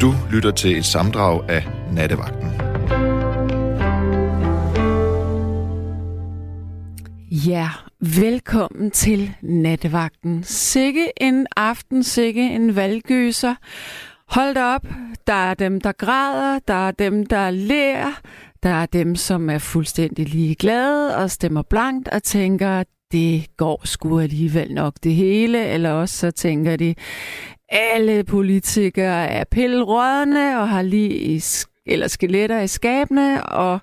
Du lytter til et samdrag af Nattevagten. Ja, velkommen til Nattevagten. Sikke en aften, sikke en valgøser. Hold da op, der er dem, der græder, der er dem, der lærer, der er dem, som er fuldstændig ligeglade og stemmer blankt og tænker, det går sgu alligevel nok det hele, eller også så tænker de, alle politikere er pillerødende og har lige i eller skeletter i skabene, og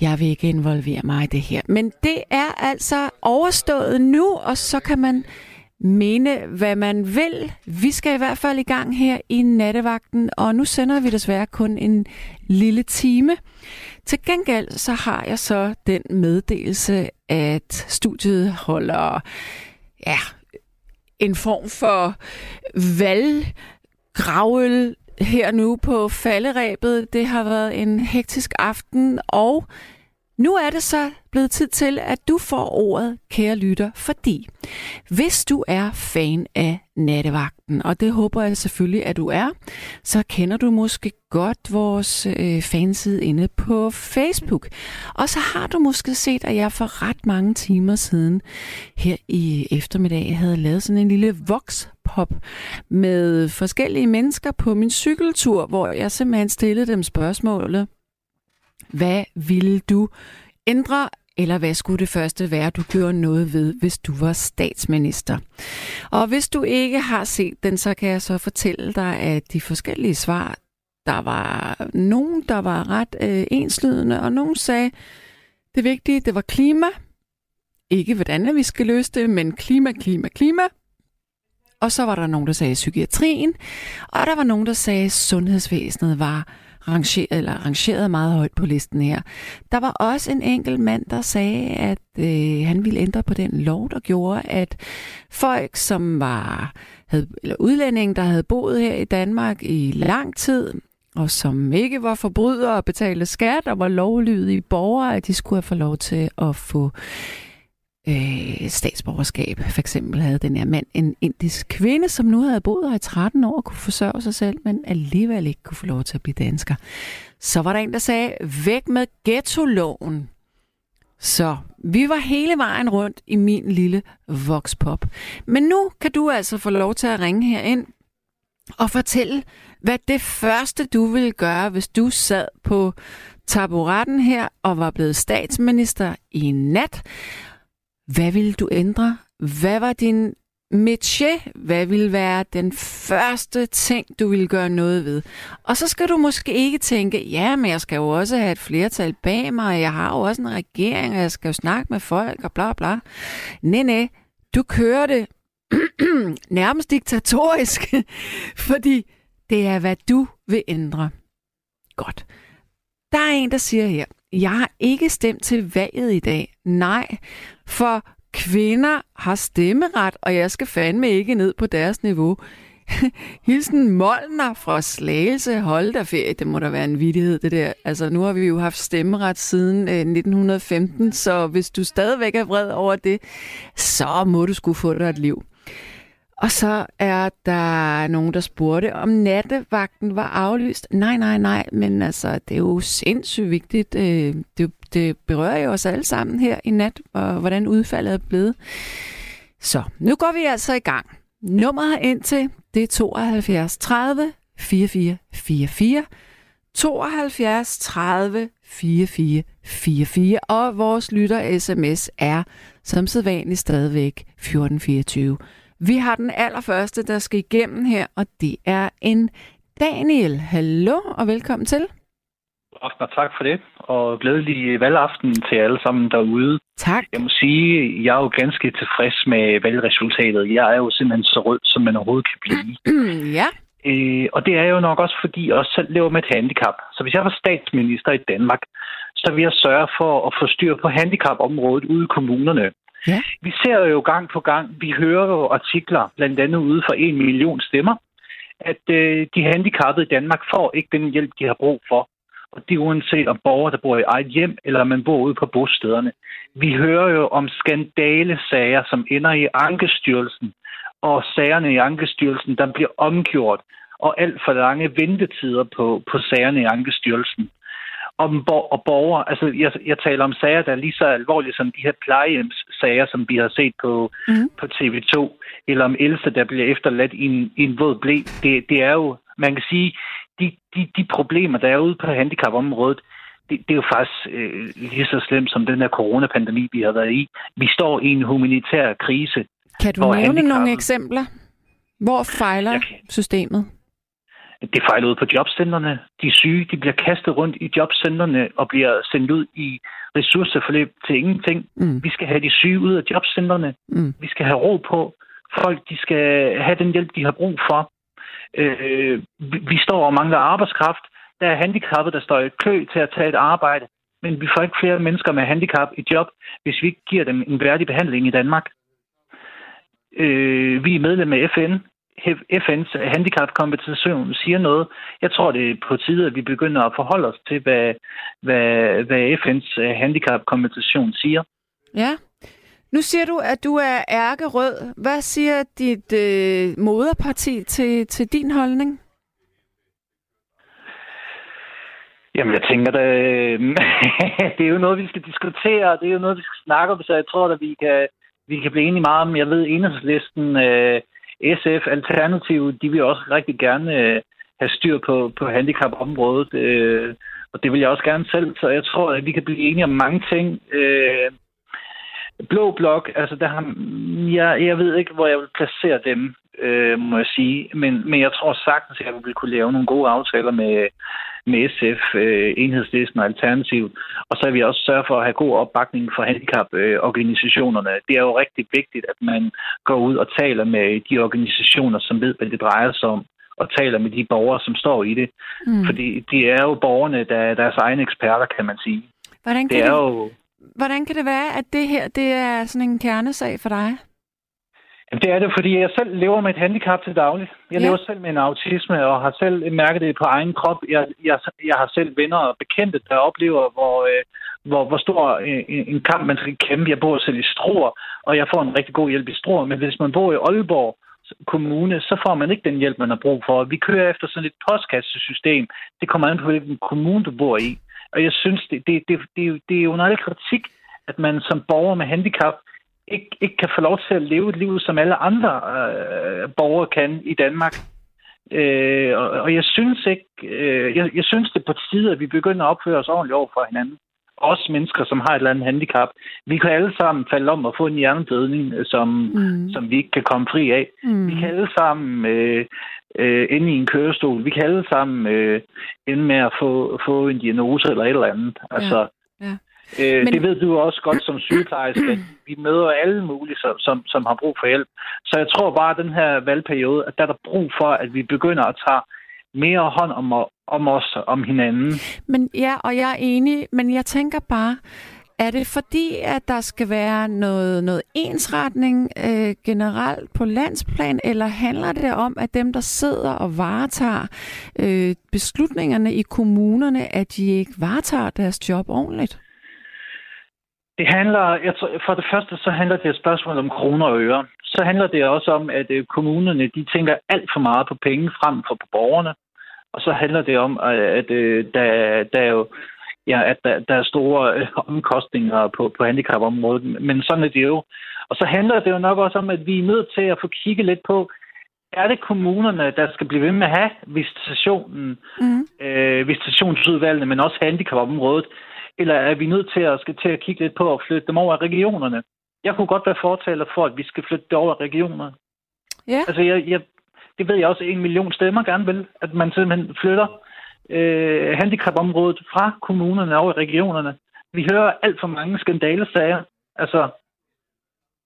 jeg vil ikke involvere mig i det her. Men det er altså overstået nu, og så kan man mene, hvad man vil. Vi skal i hvert fald i gang her i nattevagten, og nu sender vi desværre kun en lille time. Til gengæld så har jeg så den meddelelse, at studiet holder ja, en form for valggravel her nu på falderæbet. Det har været en hektisk aften, og nu er det så blevet tid til, at du får ordet, kære lytter, fordi hvis du er fan af nattevagten, og det håber jeg selvfølgelig, at du er, så kender du måske godt vores øh, fanside inde på Facebook. Og så har du måske set, at jeg for ret mange timer siden her i eftermiddag havde lavet sådan en lille vox-pop med forskellige mennesker på min cykeltur, hvor jeg simpelthen stillede dem spørgsmålet, hvad ville du ændre, eller hvad skulle det første være, du gjorde noget ved, hvis du var statsminister? Og hvis du ikke har set den, så kan jeg så fortælle dig, at de forskellige svar, der var nogen, der var ret øh, enslydende, og nogen sagde, det vigtige, det var klima. Ikke hvordan vi skal løse det, men klima, klima, klima. Og så var der nogen, der sagde psykiatrien, og der var nogen, der sagde, at sundhedsvæsenet var rangeret, eller rangeret meget højt på listen her. Der var også en enkelt mand, der sagde, at øh, han ville ændre på den lov, der gjorde, at folk, som var havde, eller udlændinge, der havde boet her i Danmark i lang tid, og som ikke var forbrydere og betalte skat og var lovlydige borgere, at de skulle have fået lov til at få øh, statsborgerskab. For eksempel havde den her mand en indisk kvinde, som nu havde boet her i 13 år og kunne forsørge sig selv, men alligevel ikke kunne få lov til at blive dansker. Så var der en, der sagde, væk med ghetto-loven. Så vi var hele vejen rundt i min lille voxpop. Men nu kan du altså få lov til at ringe herind og fortælle, hvad det første du ville gøre, hvis du sad på taburetten her og var blevet statsminister i nat, hvad ville du ændre? Hvad var din métier? Hvad ville være den første ting, du ville gøre noget ved? Og så skal du måske ikke tænke, ja, men jeg skal jo også have et flertal bag mig, og jeg har jo også en regering, og jeg skal jo snakke med folk, og bla bla. Nej, nej, du kører det nærmest diktatorisk, fordi det er, hvad du vil ændre. Godt. Der er en, der siger her, jeg har ikke stemt til valget i dag. Nej, for kvinder har stemmeret, og jeg skal fandme ikke ned på deres niveau. Hilsen Molner fra Slagelse. Hold da ferie, det må da være en vidighed, det der. Altså, nu har vi jo haft stemmeret siden øh, 1915, så hvis du stadigvæk er vred over det, så må du skulle få dig et liv. Og så er der nogen, der spurgte, om nattevagten var aflyst. Nej, nej, nej, men altså, det er jo sindssygt vigtigt. Øh, det, det berører jo os alle sammen her i nat, og hvordan udfaldet er blevet. Så nu går vi altså i gang. Nummeret ind til, det er 72 30 44 44. 72 30 44 44. Og vores lytter sms er som sædvanligt stadigvæk 1424. Vi har den allerførste, der skal igennem her, og det er en Daniel. Hallo og velkommen til. Aften og tak for det, og glædelig valgaften til alle sammen derude. Tak. Jeg må sige, jeg er jo ganske tilfreds med valgresultatet. Jeg er jo simpelthen så rød, som man overhovedet kan blive. ja. Øh, og det er jo nok også, fordi jeg også selv lever med et handicap. Så hvis jeg var statsminister i Danmark, så vil jeg sørge for at få styr på handicapområdet ude i kommunerne. Ja. Vi ser jo gang på gang, vi hører jo artikler, blandt andet ude for en million stemmer, at øh, de handicappede i Danmark får ikke den hjælp, de har brug for. Og det er uanset om borgere, der bor i eget hjem, eller man bor ude på bostederne. Vi hører jo om skandalesager, som ender i Ankestyrelsen, og sagerne i Ankestyrelsen, der bliver omgjort. og alt for lange ventetider på, på sagerne i Ankestyrelsen. Om bor- og borgere, altså jeg, jeg taler om sager, der er lige så alvorlige som de her plejehjemssager, som vi har set på, mm. på TV2, eller om Else, der bliver efterladt i en, i en våd blæ. Det, det er jo, man kan sige, de, de, de problemer, der er ude på handicapområdet, det, det er jo faktisk øh, lige så slemt som den her coronapandemi, vi har været i. Vi står i en humanitær krise. Kan du nævne nogle eksempler? Hvor fejler okay. systemet? Det fejler ud på jobcentrene. De syge de bliver kastet rundt i jobcentrene og bliver sendt ud i ressourceforløb til ingenting. Mm. Vi skal have de syge ud af jobcentrene. Mm. Vi skal have ro på. Folk de skal have den hjælp, de har brug for. Øh, vi står og mangler arbejdskraft. Der er handicappede, der står i kø til at tage et arbejde. Men vi får ikke flere mennesker med handicap i job, hvis vi ikke giver dem en værdig behandling i Danmark. Øh, vi er medlem af FN. FN's handicapkompensation siger noget. Jeg tror, det er på tide, at vi begynder at forholde os til, hvad, hvad, hvad FN's handicapkompensation siger. Ja. Nu siger du, at du er ærkerød. Hvad siger dit øh, moderparti til, til din holdning? Jamen, jeg tænker, det, det er jo noget, vi skal diskutere, det er jo noget, vi skal snakke om, så jeg tror, at vi kan, vi kan blive enige meget om. Jeg ved, enhedslisten, øh, SF, Alternativ, de vil også rigtig gerne øh, have styr på, på handicapområdet, øh, og det vil jeg også gerne selv, så jeg tror, at vi kan blive enige om mange ting. Øh, Blå Blok, altså der har, jeg, jeg ved ikke, hvor jeg vil placere dem, øh, må jeg sige. Men, men jeg tror sagtens, at jeg vil kunne lave nogle gode aftaler med, med SF, øh, Enhedslisten og Alternativ. Og så vil vi også sørge for at have god opbakning for handicaporganisationerne. Det er jo rigtig vigtigt, at man går ud og taler med de organisationer, som ved, hvad det drejer sig om og taler med de borgere, som står i det. Mm. Fordi de er jo borgerne, der er deres egne eksperter, kan man sige. Hvordan kan det er det... jo Hvordan kan det være, at det her det er sådan en kernesag for dig? Jamen, det er det, fordi jeg selv lever med et handicap til daglig. Jeg ja. lever selv med en autisme og har selv mærket det på egen krop. Jeg, jeg, jeg har selv venner og bekendte, der oplever, hvor, øh, hvor, hvor stor en, en kamp man skal kæmpe. Jeg bor selv i Struer, og jeg får en rigtig god hjælp i Struer. Men hvis man bor i Aalborg Kommune, så får man ikke den hjælp, man har brug for. Vi kører efter sådan et postkassesystem. Det kommer an på, hvilken kommune du bor i. Og jeg synes, det, det, det, det, det er jo noget kritik, at man som borger med handicap ikke, ikke kan få lov til at leve et liv, som alle andre øh, borgere kan i Danmark. Øh, og, og jeg synes ikke, øh, jeg, jeg synes det er på tide, at vi begynder at opføre os ordentligt over for hinanden. Også mennesker, som har et eller andet handicap. Vi kan alle sammen falde om og få en hjernedødning, som, mm. som vi ikke kan komme fri af. Mm. Vi kan alle sammen øh, øh, inde i en kørestol. Vi kan alle sammen øh, ende med at få, få en diagnose eller et eller andet. Altså, ja. Ja. Øh, Men... Det ved du også godt som sygeplejerske. Vi møder alle mulige, som, som, som har brug for hjælp. Så jeg tror bare, at den her valgperiode, at der er der brug for, at vi begynder at tage mere hånd om, om os, om hinanden. Men ja, og jeg er enig, men jeg tænker bare, er det fordi, at der skal være noget, noget ensretning øh, generelt på landsplan, eller handler det om, at dem, der sidder og varetager øh, beslutningerne i kommunerne, at de ikke varetager deres job ordentligt? Det handler, jeg tror, for det første, så handler det et spørgsmål om kroner og øre. Så handler det også om, at øh, kommunerne, de tænker alt for meget på penge frem for på borgerne. Og så handler det om, at, at øh, der, der er jo ja, at der, der er store øh, omkostninger på, på handicapområdet, men sådan er det jo. Og så handler det jo nok også om, at vi er nødt til at få kigget lidt på, er det kommunerne, der skal blive ved med at have visitationen, mm. øh, visitationsudvalgene, men også handicapområdet, eller er vi nødt til at, skal til at kigge lidt på at flytte dem over af regionerne? Jeg kunne godt være fortaler for, at vi skal flytte det over af regionerne. Ja. Altså, jeg, jeg, det ved jeg også, en million stemmer gerne vil, at man simpelthen flytter øh, handicapområdet fra kommunerne over i regionerne. Vi hører alt for mange skandalesager. Altså,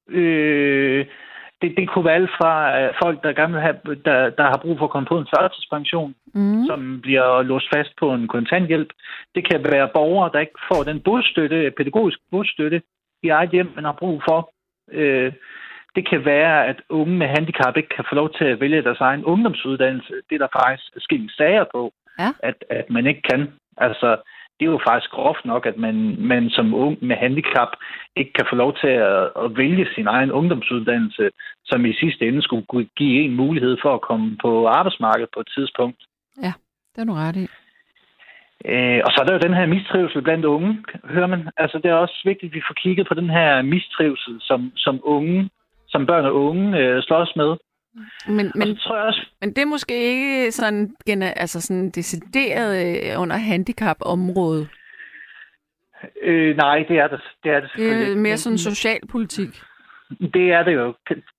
øh, det, det kunne være alt fra øh, folk, der gerne vil have, der, der har brug for at komme på en førtidspension, mm. som bliver låst fast på en kontanthjælp. Det kan være borgere, der ikke får den bostøtte, pædagogisk bostøtte i eget hjem, man har brug for. Øh, det kan være, at unge med handicap ikke kan få lov til at vælge deres egen ungdomsuddannelse. Det er der faktisk forskellige sager på, ja. at, at man ikke kan. Altså, det er jo faktisk groft nok, at man, man som ung med handicap ikke kan få lov til at, at vælge sin egen ungdomsuddannelse, som i sidste ende skulle give en mulighed for at komme på arbejdsmarkedet på et tidspunkt. Ja, det er du ret i. Øh, og så er der jo den her mistrivsel blandt unge, hører man. Altså, det er også vigtigt, at vi får kigget på den her mistrivsel, som, som unge, som børn og unge øh, slås med. Men, men, tror jeg også... men det er måske ikke sådan, altså sådan decideret øh, under handicapområdet? Øh, nej, det er det, det, er det selvfølgelig Det er mere sådan socialpolitik. Det er det jo,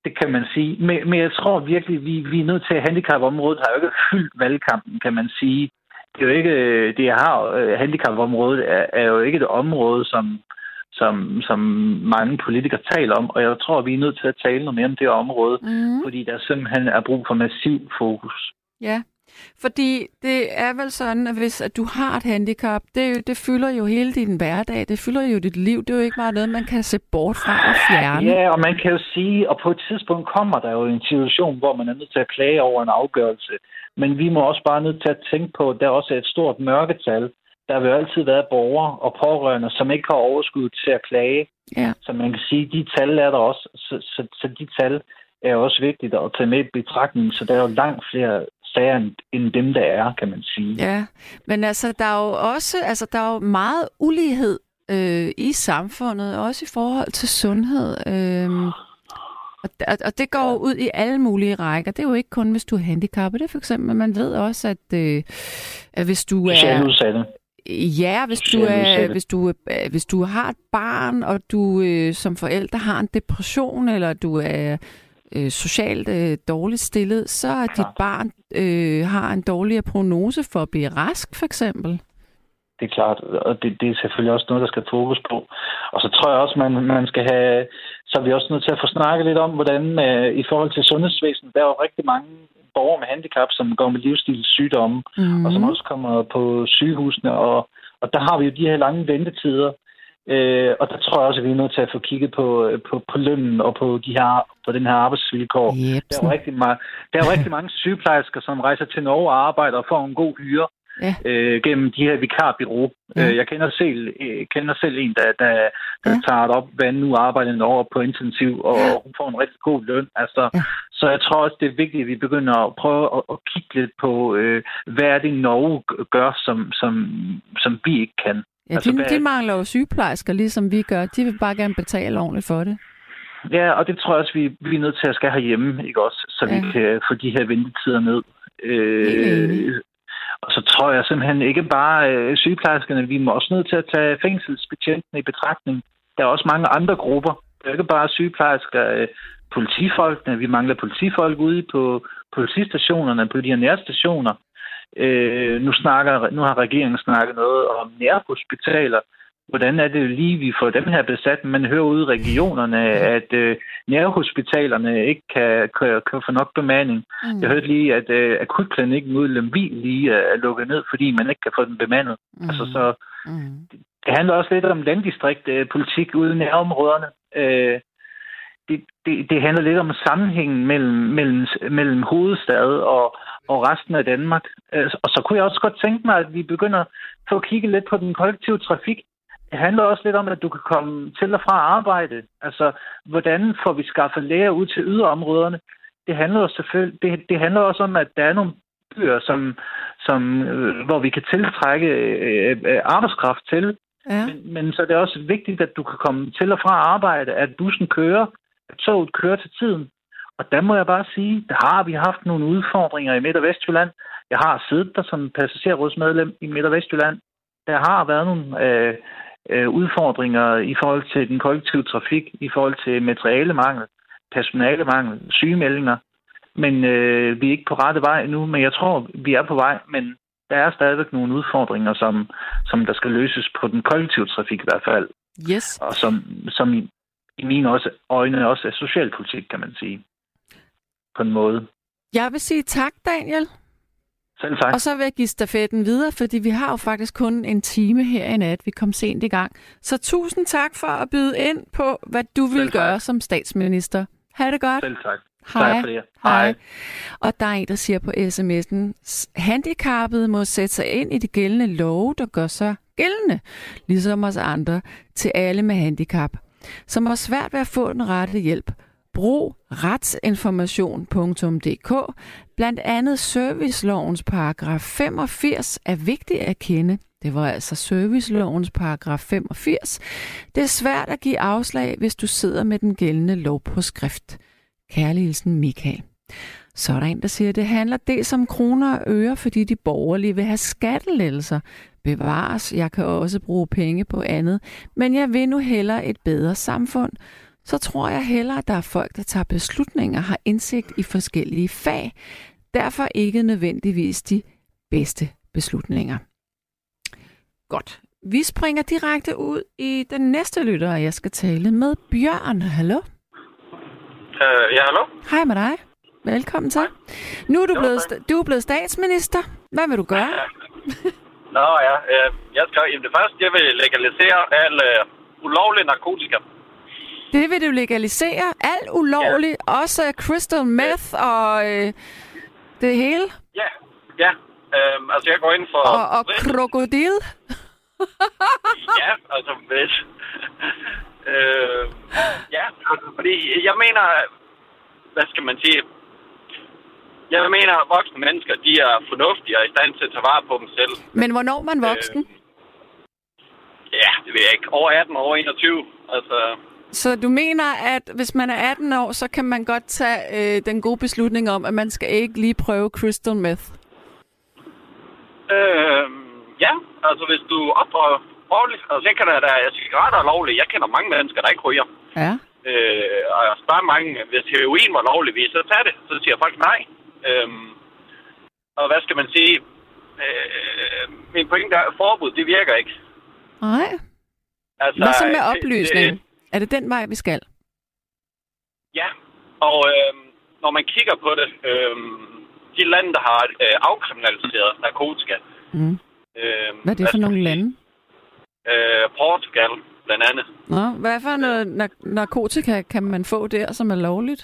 det kan man sige. Men, men jeg tror virkelig, vi, vi er nødt til, at handicapområdet har jo ikke fyldt valgkampen, kan man sige. Det er jo ikke, det har, øh, handicapområdet er, er jo ikke et område, som, som, som mange politikere taler om, og jeg tror, vi er nødt til at tale noget mere om det område, mm. fordi der simpelthen er brug for massiv fokus. Ja, fordi det er vel sådan, at hvis at du har et handicap, det, det fylder jo hele din hverdag, det fylder jo dit liv. Det er jo ikke bare noget, man kan se bort fra og fjerne. Ja, og man kan jo sige, og på et tidspunkt kommer der jo en situation, hvor man er nødt til at klage over en afgørelse. Men vi må også bare nødt til at tænke på, at der også er et stort mørketal, der vil jo altid være borgere og pårørende, som ikke har overskud til at klage. Ja. Så man kan sige, at de tal er der også. Så, så, så de tal er også vigtigt at tage med i betragtning. Så der er jo langt flere sager end dem, der er, kan man sige. Ja, men altså, der er jo også altså, der er jo meget ulighed øh, i samfundet, også i forhold til sundhed. Øh, og, og det går ud i alle mulige rækker. Det er jo ikke kun, hvis du er handicappet. Det er for eksempel, man ved også, at, øh, at hvis du er... Ja, hvis du, er, hvis, du, øh, hvis du har et barn, og du øh, som forælder har en depression, eller du er øh, socialt øh, dårligt stillet, så er dit barn øh, har en dårligere prognose for at blive rask, for eksempel. Det er klart, og det, det er selvfølgelig også noget, der skal fokus på. Og så tror jeg også, man, man skal have, så er vi også nødt til at få snakket lidt om, hvordan øh, i forhold til sundhedsvæsenet, der er jo rigtig mange borgere med handicap, som går med livsstilssygdomme, mm. og som også kommer på sygehusene, og, og der har vi jo de her lange ventetider, Øh, og der tror jeg også, at vi er nødt til at få kigget på, på, på lønnen og på, de her, på den her arbejdsvilkår. Yep. Der er, jo rigtig, meget, der er jo rigtig mange sygeplejersker, som rejser til Norge og arbejder og får en god hyre ja. øh, gennem de her vikarbyrå. Ja. Øh, jeg kender selv, øh, kender selv en, der, der, der ja. tager det op hver nu arbejder over på intensiv, og ja. hun får en rigtig god løn. Altså, ja. Så jeg tror også, det er vigtigt, at vi begynder at prøve at, at kigge lidt på, øh, hvad er det Norge gør, som, som, som vi ikke kan. Ja, altså, de, hvad... de mangler jo sygeplejersker, ligesom vi gør. De vil bare gerne betale ordentligt for det. Ja, og det tror jeg også, vi, vi er nødt til at skal herhjemme, ikke også? Så ja. vi kan få de her ventetider ned. Øh, og så tror jeg simpelthen ikke bare øh, sygeplejerskerne, vi må også nødt til at tage fængselsbetjentene i betragtning. Der er også mange andre grupper. Det er ikke bare sygeplejersker, øh, politifolkene. Vi mangler politifolk ude på politistationerne, på de her nærstationer. Øh, nu, snakker, nu har regeringen snakket noget om nærhospitaler. Hvordan er det lige, vi får dem her besat? Man hører ude i regionerne, at øh, nærhospitalerne ikke kan, kan, kan få nok bemanding. Mm. Jeg hørte lige, at øh, akutklinikken ude i Lemvig lige er lukket ned, fordi man ikke kan få den bemandet. Mm. Altså, så, mm. Det handler også lidt om landdistriktpolitik ude i nærområderne. Øh, det, det, det handler lidt om sammenhængen mellem, mellem, mellem hovedstad og, og resten af Danmark. Øh, og så kunne jeg også godt tænke mig, at vi begynder at kigge lidt på den kollektive trafik. Det handler også lidt om, at du kan komme til og fra arbejde. Altså, hvordan får vi skaffet læger ud til yderområderne? Det handler også selvfølgelig, det, det handler også om, at der er nogle byer, som, som, øh, hvor vi kan tiltrække øh, øh, arbejdskraft til. Ja. Men, men så er det også vigtigt, at du kan komme til og fra arbejde, at bussen kører, at toget kører til tiden. Og der må jeg bare sige, der har vi haft nogle udfordringer i Midt- og Vestjylland. Jeg har siddet der som passagerrådsmedlem i Midt- og Vestjylland. Der har været nogle øh, øh, udfordringer i forhold til den kollektive trafik, i forhold til materialemangel, personalemangel, sygemeldinger. Men øh, vi er ikke på rette vej nu, men jeg tror, vi er på vej, men der er stadigvæk nogle udfordringer, som, som der skal løses på den kollektive trafik i hvert fald. Yes. Og som, som i, i mine også, øjne også er socialpolitik, kan man sige. På en måde. Jeg vil sige tak, Daniel. Selv tak. Og så vil jeg give stafetten videre, fordi vi har jo faktisk kun en time her i nat. Vi kom sent i gang. Så tusind tak for at byde ind på, hvad du vil gøre som statsminister. Ha' det godt. Selv tak. Hej. Tak for det. Hej. Og der er en, der siger på sms'en, handicappede må sætte sig ind i de gældende love, der gør sig gældende, ligesom os andre, til alle med handicap, som har svært ved at få den rette hjælp. Brug retsinformation.dk. Blandt andet servicelovens paragraf 85 er vigtig at kende. Det var altså servicelovens paragraf 85. Det er svært at give afslag, hvis du sidder med den gældende lov på skrift. Kærligheden Michael. Så er der en, der siger, at det handler dels om kroner og øre, fordi de borgerlige vil have skattelettelser. Bevares, jeg kan også bruge penge på andet, men jeg vil nu hellere et bedre samfund. Så tror jeg hellere, at der er folk, der tager beslutninger, har indsigt i forskellige fag. Derfor ikke nødvendigvis de bedste beslutninger. Godt. Vi springer direkte ud i den næste lytter, og jeg skal tale med Bjørn. Hallo? Uh, ja, hallo? Hej med dig. Velkommen til. Nu er du, Jo, blevet, sta- du er blevet statsminister. Hvad vil du gøre? Nå ja, øh, jeg skal, det første, jeg vil legalisere al øh, ulovlig narkotika. Det vil du legalisere. Alt ulovligt. Også crystal meth og øh, det hele. Ja, ja. Øh, altså, jeg går ind for... Og, og krokodil. Ja, altså, hvis... øh, ja, altså, fordi jeg mener... Hvad skal man sige? Jeg mener, at voksne mennesker, de er fornuftige og i stand til at tage vare på dem selv. Men hvornår man voksen? Ja, det ved jeg ikke. Over 18, over 21. Altså, Så du mener, at hvis man er 18 år, så kan man godt tage øh, den gode beslutning om, at man skal ikke lige prøve crystal meth? Øh, ja, altså hvis du opdrager lovligt, altså jeg kender, der er cigaretter er lovlige. Jeg kender mange mennesker, der ikke ryger. Ja. Øh, og jeg spørger mange, hvis heroin var lovligt, så tag det. Så siger folk nej. Øh, og hvad skal man sige? Øh, min pointe er, at forbud, det virker ikke. Nej. Altså, Hvad så med det- oplysning? Det, Er det den vej, vi skal? ja, og øh, når man kigger på det, øh, de lande, der har øh, afkriminaliseret narkotika, Mm. øh, Hvad er det for skal nogle lande? Øh, Portugal, blandt andet. Nå, hvad for noget nar- narkotika kan man få der, som er lovligt?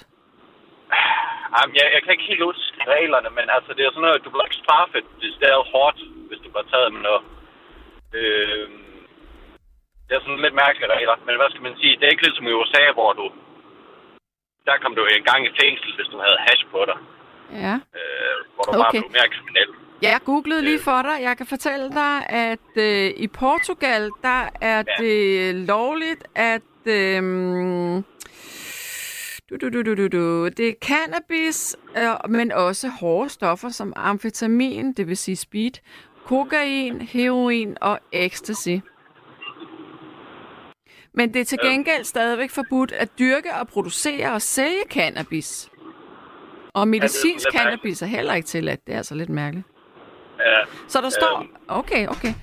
Jamen, jeg, jeg kan ikke helt huske reglerne, men altså, det er sådan noget, du bliver ikke straffet. Det er hårdt, hvis du bliver taget med noget. Øh, det er sådan lidt mærkelige regler. Men hvad skal man sige? Det er ikke ligesom i USA, hvor du... Der kom du en gang i fængsel, hvis du havde hash på dig. Ja. Øh, hvor du okay. bare blev mere kriminel. Jeg googlede lige for dig. Jeg kan fortælle dig, at øh, i Portugal, der er Ja. det lovligt, at... Øh, du, du, du, du, du, du. Det er cannabis, øh, men også hårde stoffer som amfetamin, det vil sige speed, kokain, heroin og ecstasy. Men det er til gengæld stadigvæk forbudt at dyrke og producere og sælge cannabis. Og medicinsk mærkeligt. cannabis er heller ikke tilladt. Det er altså lidt mærkeligt. Ja. Så der står... Øhm. Okay, okay.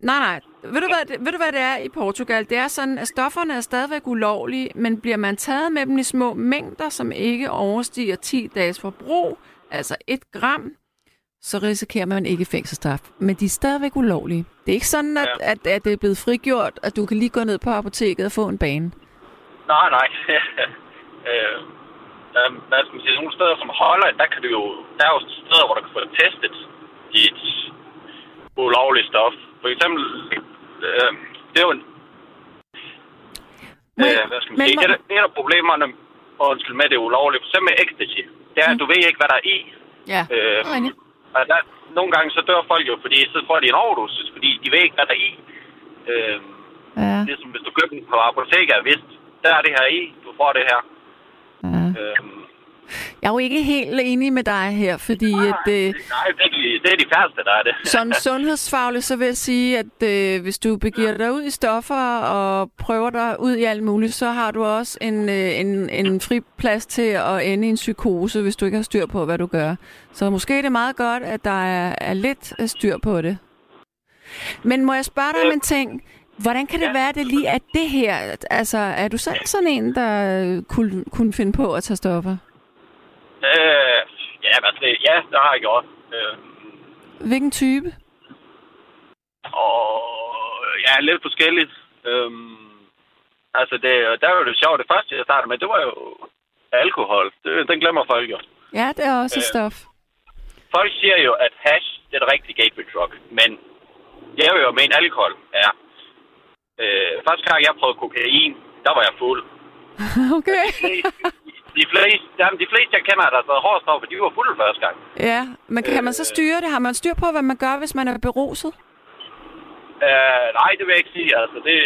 Nej, nej. Ved du, hvad det, ved du, hvad det er i Portugal? Det er sådan, at stofferne er stadigvæk ulovlige, men bliver man taget med dem i små mængder, som ikke overstiger 10 dages forbrug, altså 1 gram, så risikerer man ikke fængselsstraf. Men de er stadigvæk ulovlige. Det er ikke sådan, at, Ja. at, at det er blevet frigjort, at du kan lige gå ned på apoteket og få en bane. Nej, nej. øh, der, hvad skal man sige, nogle steder som Holland, der kan du jo, der er jo steder, hvor du kan få testet dit ulovlige stof. For eksempel, øh, det er jo en, Men- øh, hvad skal man men sige, må- et, af- et af problemerne undskyld, med det ulovlige, for eksempel med ecstasy, det er, at du ved ikke, hvad der er i. Ja, Øh, det er. Og der, nogle gange så dør folk jo, fordi så får de en overdosis, fordi de ved ikke, hvad der er i. Øh, Ja, ligesom hvis du køber den på apoteket, vidst, der er det her i, du får det her. ja. Øh, Jeg er jo ikke helt enig med dig her, fordi at... Øh, Nej, det er, de, det er de færreste, der er det. Sådan sundhedsfagligt, så vil jeg sige, at øh, hvis du begiver dig ud i stoffer og prøver dig ud i alt muligt, så har du også en, øh, en, en fri plads til at ende i en psykose, hvis du ikke har styr på, hvad du gør. Så måske er det meget godt, at der er, er lidt øh, styr på det. Men må jeg spørge dig om en ting? Hvordan kan det Ja. være, at det lige er det her? Altså, er du selv sådan en, der øh, kunne, kunne finde på at tage stoffer? Øh, ja, altså, ja, det har jeg gjort. Øh, Hvilken type? og ja, lidt forskelligt. Øh, altså, det, der var det sjovt. Det første, jeg startede med, det var jo alkohol. Det, den glemmer folk jo. Ja, det er også et Øh, stof. Folk siger jo, at hash det er det rigtige gateway drug, men jeg vil jo mene, alkohol er... Øh, første gang, jeg prøvede kokain, der var jeg fuld. Okay. De fleste, jamen, de fleste jeg kender, der sad hårdstoffer, de var fulde første gang. Ja, men kan man så styre det? Har man styr på, hvad man gør, hvis man er beruset? Øh, nej, det vil jeg ikke sige. Altså, det,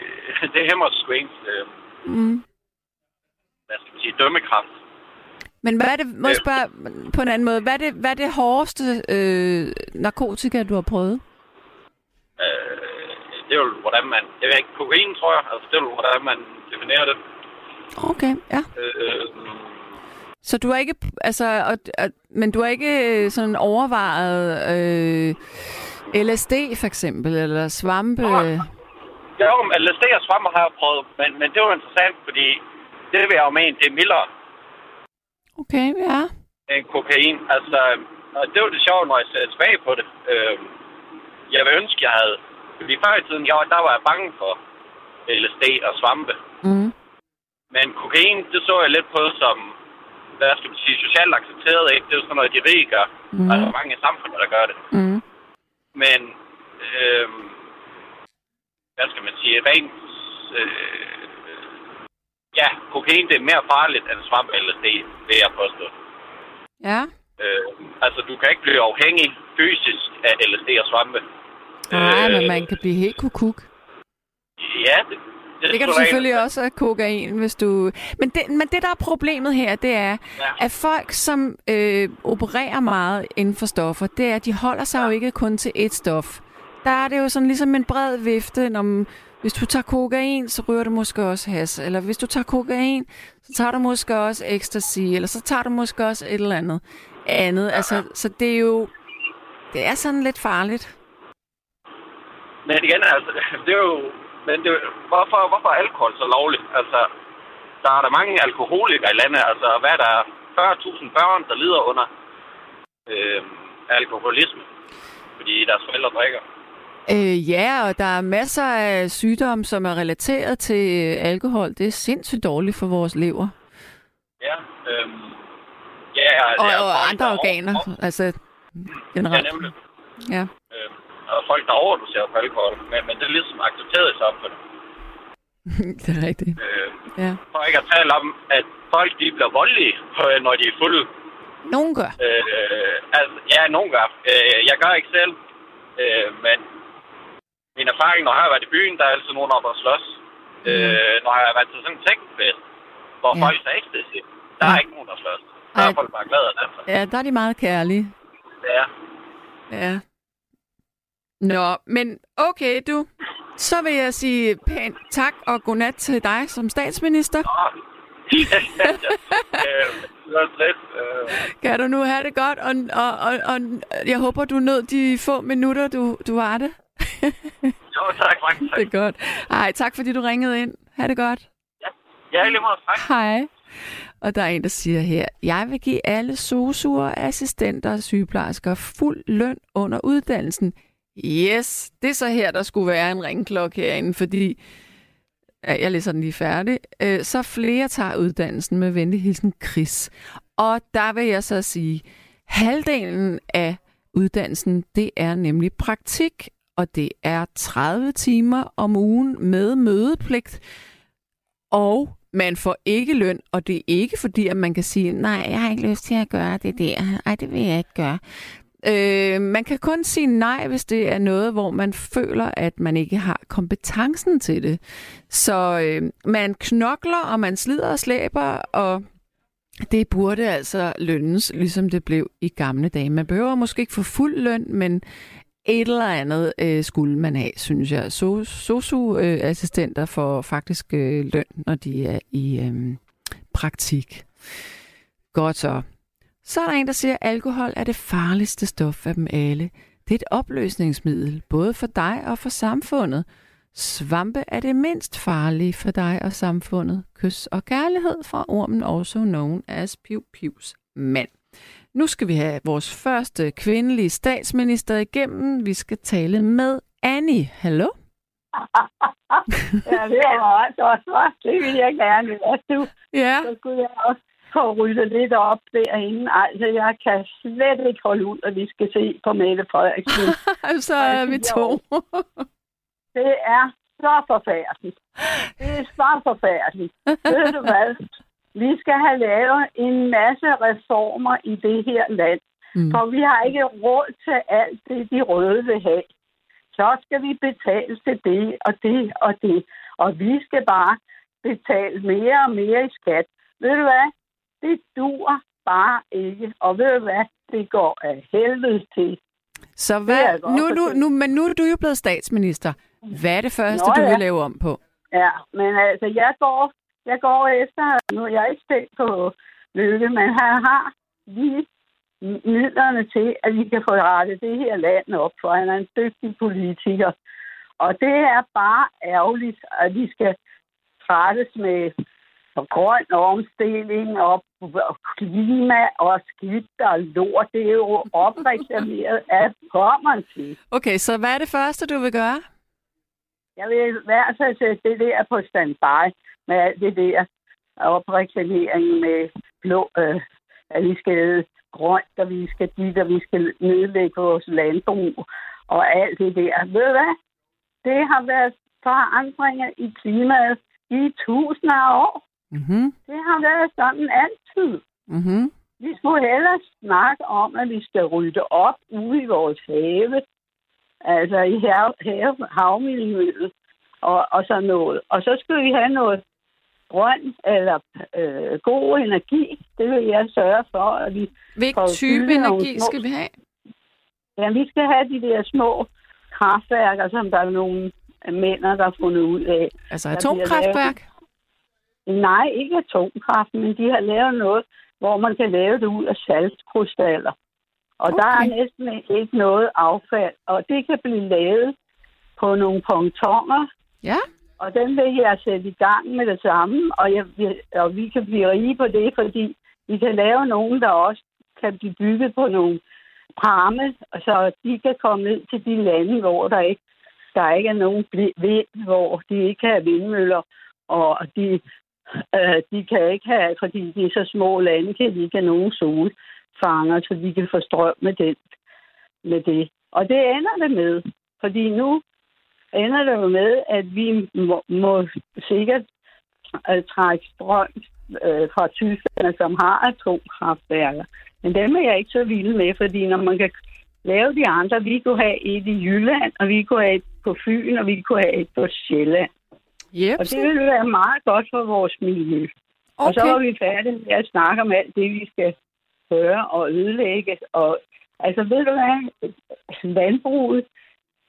det hæmmer sgu ens, øh, Mm. hvad skal man sige, dømmekraft. Men hvad er det, må jeg Øh. spørge på en anden måde, hvad er det, hvad er det hårdeste øh, narkotika, du har prøvet? Øh, det er jo, hvordan man... Det er ikke kokain, tror jeg. Altså, det er jo, hvordan man definerer det. Okay, ja. Øh, Så du har ikke, altså, og, og, men du har ikke øh, sådan overvejet øh, LSD for eksempel, eller svampe? Nej. jo, LSD og svammer har jeg prøvet, men, men det var interessant, fordi det vil jeg jo mene, det er mildere Okay, ja. end kokain. Altså, og det var det sjove, når jeg ser tilbage på det. Øh, jeg vil ønske, jeg havde... Fordi før i tiden, jeg, der var jeg bange for LSD og svampe. Mm. Men kokain, det så jeg lidt på som, hvad skal man sige, socialt accepteret, ikke? Det er jo sådan noget, de rige gør. Mm. Altså mange i samfundet, der gør det. Mm. Men, øh, hvad skal man sige, rent, øh, ja, kokain, det er mere farligt end svamp eller LSD, vil jeg påstå. Ja. Øh, altså, du kan ikke blive afhængig fysisk af LSD og svampe. Nej, Øh, men man kan blive helt kukuk. Ja, det, det, Det kan du selvfølgelig ikke- også af kokain, hvis du... Men det, men det, der er problemet her, det er, Ja. at folk, som øh, opererer meget inden for stoffer, det er, at de holder sig jo ikke kun til ét stof. Der er det jo sådan ligesom en bred vifte, når hvis du tager kokain, så ryger du måske også has. Eller hvis du tager kokain, så tager du måske også ecstasy. Eller så tager du måske også et eller andet andet. Altså, så det er jo... Det er sådan lidt farligt. Men igen, altså, det er jo... Men det, hvorfor, hvorfor er alkohol så lovligt? Altså, der er der mange alkoholikere i landet. Altså, hvad er der 40.000 børn, der lider under øh, alkoholisme, fordi deres forældre drikker. Øh, ja, og der er masser af sygdomme, som er relateret til øh, alkohol. Det er sindssygt dårligt for vores lever. Ja, øh, ja, ja, Og, og andre organer, altså Ja, generelt. nemlig. Ja. Og folk, der overdoserer på alkohol. Men, men det er ligesom accepteret i samfundet. det er rigtigt. Øh, Ja. for ikke at tale om, at folk de bliver voldelige, øh, når de er fulde. Nogen gør. Øh, altså, ja, nogen gør. Øh, jeg gør ikke selv. Øh, men min erfaring, når jeg har været i byen, der er altid nogen og slås. Øh, når jeg har været til sådan en tekstfest, hvor ja. folk er ecstasy, der Ja. er ikke nogen, der slås. Der Ej. er folk bare glade og danser. Ja, der er de meget kærlige. Ja. Ja. Nå, men okay, du. Så vil jeg sige pænt tak og godnat til dig som statsminister. Nå. ja, ja, ja. Øh. Øh, Kan du nu have det godt, og, og, og, og jeg håber, du nød de få minutter, du, du var det. jo, tak, mange tak. Det er godt. Ej, tak fordi du ringede ind. Ha' det godt. Ja, lige meget. Tak. Hej. Og der er en, der siger her, jeg vil give alle sosuer, assistenter og sygeplejersker fuld løn under uddannelsen. Yes, det er så her, der skulle være en ringklokke herinde, fordi ja, jeg læser den lige færdig. Øh, så flere tager uddannelsen med venlig hilsen Chris. Og der vil jeg så sige, halvdelen af uddannelsen, det er nemlig praktik, og det er 30 timer om ugen med mødepligt. Og man får ikke løn, og det er ikke fordi, at man kan sige, nej, jeg har ikke lyst til at gøre det der. Ej, det vil jeg ikke gøre. Øh, man kan kun sige nej, hvis det er noget, hvor man føler, at man ikke har kompetencen til det. Så øh, man knokler, og man slider og slæber, og det burde altså lønnes, ligesom det blev i gamle dage. Man behøver måske ikke få fuld løn, men et eller andet øh, skulle man have, synes jeg. So, SOSU-assistenter får faktisk øh, løn, når de er i øh, praktik. Godt så. Så er der en, der siger, at alkohol er det farligste stof af dem alle. Det er et opløsningsmiddel, både for dig og for samfundet. Svampe er det mindst farlige for dig og samfundet. Kys og kærlighed fra ormen, also known as Piu Pius mand. Nu skal vi have vores første kvindelige statsminister igennem. Vi skal tale med Annie. Hallo? ja, det er meget godt, hva'? Det vil jeg gerne. Ja, du, Ja, så skulle jeg også. Få ryddet lidt op derinde. Altså, jeg kan slet ikke holde ud, at vi skal se på Mette Frederiksen. så er vi to. det er så forfærdeligt. Det er så forfærdeligt. Ved du hvad? Vi skal have lavet en masse reformer i det her land. Mm. For vi har ikke råd til alt det, de røde vil have. Så skal vi betale til det og det og det. Og vi skal bare betale mere og mere i skat. Ved du hvad? Det dur bare ikke. Og ved du hvad? Det går af helvede til. Så hvad, nu, nu, nu, men nu er du jo blevet statsminister. Hvad er det første, Nå, du vil lave om på? Ja, men altså, jeg går, jeg går efter, nu jeg er ikke spændt på Lykke, men han har lige midlerne til, at vi kan få rettet det her land op, for han er en dygtig politiker. Og det er bare ærgerligt, at vi skal trættes med grøn omstilling og klima og skidt og lort. Det er jo opreklameret af kommeren til. Okay, så hvad er det første, du vil gøre? Jeg vil i hvert fald sætte det der på standby med alt det der opreklamering med blå, øh, at vi skal grønt, og vi skal dit, og vi skal nedlægge vores landbrug og alt det der. Ved du hvad? Det har været forandringer i klimaet i tusinder af år. Mm-hmm. Det har været sådan altid. Mm-hmm. Vi skulle hellere snakke om, at vi skal rydde op ude i vores have, altså i hav, hav, havmiljøet og, og sådan noget. Og så skal vi have noget grøn eller øh, god energi. Det vil jeg sørge for, at vi Hvilken type energi små... skal vi have? Ja, vi skal have de der små kraftværker, som der er nogle mænd, der har fundet ud af. Altså atomkraftværk? Nej, ikke atomkraft, men de har lavet noget, hvor man kan lave det ud af saltkrystaller. Og okay. der er næsten ikke noget affald, og det kan blive lavet på nogle pontoner. Ja. Og den vil jeg sætte i gang med det samme, og, jeg, og vi kan blive rige på det, fordi vi kan lave nogen, der også kan blive bygget på nogle pramme, så de kan komme ned til de lande, hvor der ikke, der ikke er nogen vind, hvor de ikke har vindmøller, og de, øh, de kan ikke have, fordi de er så små lande, kan de ikke have nogen solfanger, så de kan få strøm med, den, med det. Og det ender det med, fordi nu ender det jo med, at vi må, må sikkert uh, trække strøm øh, fra Tyskland, som har atomkraftværker. Men dem er jeg ikke så vild med, fordi når man kan lave de andre, vi kunne have et i Jylland, og vi kunne have et på Fyn, og vi kunne have et på Sjælland. Yep. Og det ville være meget godt for vores miljø. Okay. Og så er vi færdige med at snakke om alt det, vi skal gøre og ødelægge. Og altså, ved du hvad? Landbruget,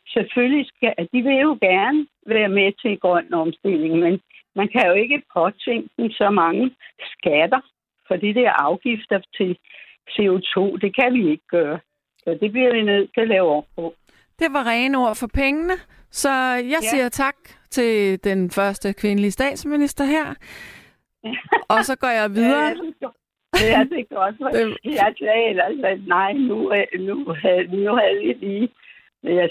selvfølgelig skal, de vil jo gerne være med til grøn omstilling, men man kan jo ikke påtænke dem så mange skatter for de der afgifter til CO2. Det kan vi ikke gøre. Så det bliver vi nødt til at lave op på. Det var rene ord for pengene, så jeg ja. siger tak til den første kvindelige statsminister her. Og så går jeg videre. Det er det godt. Jeg sagde ellers, at nej, nu, nu, nu havde vi lige men jeg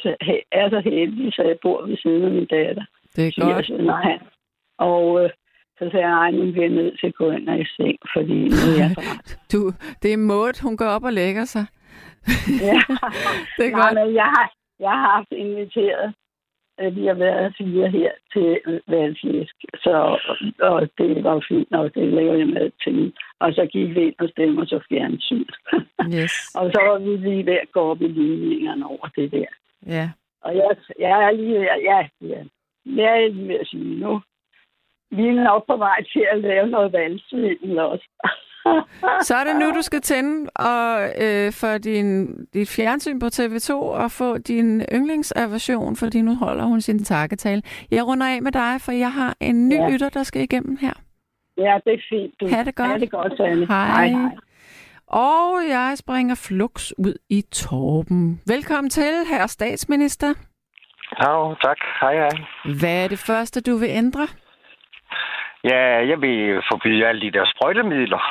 er så heldig, så jeg bor ved siden af min datter. Det er godt. Så, nej. Og øh, så sagde jeg, nej, nu bliver jeg nødt til at gå ind og i seng, fordi nu er jeg du, Det er Maud, hun går op og lægger sig. ja, det er nej, godt. men jeg har, jeg har haft inviteret at vi har været fire her til valgflæsk. Så og det var fint, og det lavede jeg med til. Og så gik vi ind og stemte så fjernsyn. Yes. og så var vi lige ved at gå op i ligningerne over det der. Ja. Og jeg, jeg er lige ved ja, ja, jeg er lige ved at sige nu. Vi er nok på vej til at lave noget valgsvindel også. Så er det nu, du skal tænde og øh, for din, dit fjernsyn på TV2 og få din yndlingsaversion, fordi nu holder hun sin takketale. Jeg runder af med dig, for jeg har en ny ja. lytter, der skal igennem her. Ja, det er fint. Du. Ha' det godt. Ha' det godt, Sanne. Hej. hej, hej. Og jeg springer flux ud i Torben. Velkommen til, herre statsminister. Ja, tak. Hej, hej. Hvad er det første, du vil ændre? Ja, jeg vil forbyde alle de der sprøjtemidler.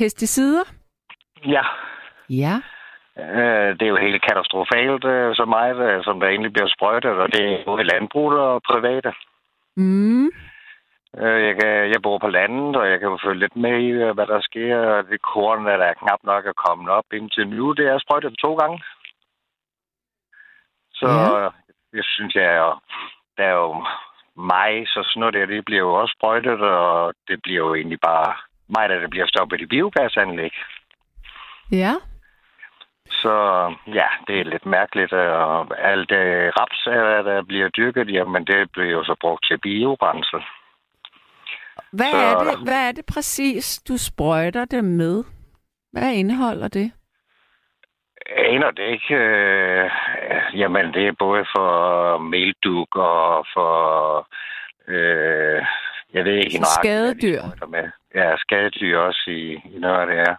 Pesticider? Ja. Ja. Øh, det er jo helt katastrofalt øh, så meget, øh, som der egentlig bliver sprøjtet, og det er både landbrug og private. Mm. Jeg, kan, jeg bor på landet, og jeg kan jo følge lidt med i, hvad der sker. Det korn, der er knap nok er kommet op indtil nu, det er sprøjtet to gange. Så ja. jeg synes, jeg er, der er jo mig, så sådan noget der, det bliver jo også sprøjtet, og det bliver jo egentlig bare mig, der det bliver stoppet i biogasanlæg. Ja. Så ja, det er lidt mærkeligt. Og alt det raps, øh, der bliver dyrket, jamen det bliver jo så brugt til biobrændsel. Hvad, Så- er det, hvad er det præcis, du sprøjter det med? Hvad indeholder det? Aner det ikke. Øh, jamen, det er både for melduk og for... Øh, jeg ved ikke nøjagtigt, skadedyr. Med. Ja, skadedyr også i, i noget af det er.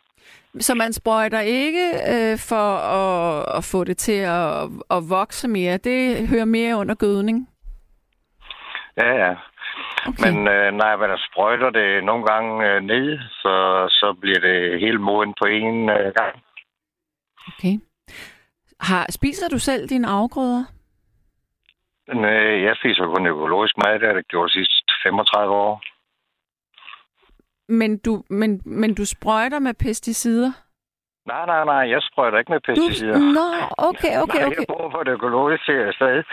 Så man sprøjter ikke øh, for at, at få det til at, at vokse mere. Det hører mere under gødning. Ja, ja. Okay. Men øh, når man sprøjter det nogle gange øh, ned, så, så bliver det helt moden på en øh, gang. okay. Har, spiser du selv dine afgrøder? Øh, jeg spiser kun økologisk mad, det har jeg gjort de sidste 35 år. Men du, men, men du sprøjter med pesticider? Nej, nej, nej, jeg sprøjter ikke med Du, pesticider. nå, okay, okay, Nej, okay. jeg bor på det økologiske sted.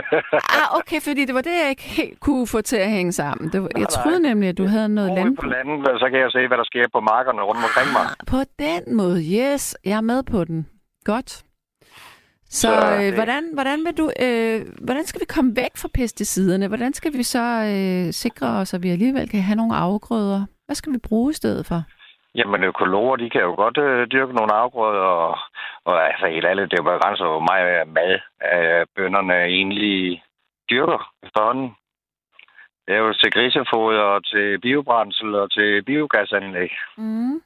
Ah, okay, fordi det var det, jeg ikke helt kunne få til at hænge sammen. Det var, jeg nej. troede nemlig, at du havde noget Ude på landet, og så kan jeg se, hvad der sker på markerne rundt omkring mig. På den måde, yes. Jeg er med på den. Godt. Så, øh, det- hvordan, hvordan, vil du, øh, hvordan skal vi komme væk fra pesticiderne? Hvordan skal vi så øh, sikre os, at vi alligevel kan have nogle afgrøder? Hvad skal vi bruge i stedet for? Jamen, økologer, de kan jo godt øh, dyrke nogle afgrøder, og, og altså helt ærligt, det begrænser jo meget mad, at bønderne egentlig dyrker efterhånden. Det er jo til grisefoder, og til biobrændsel og til biogasanlæg. Mm.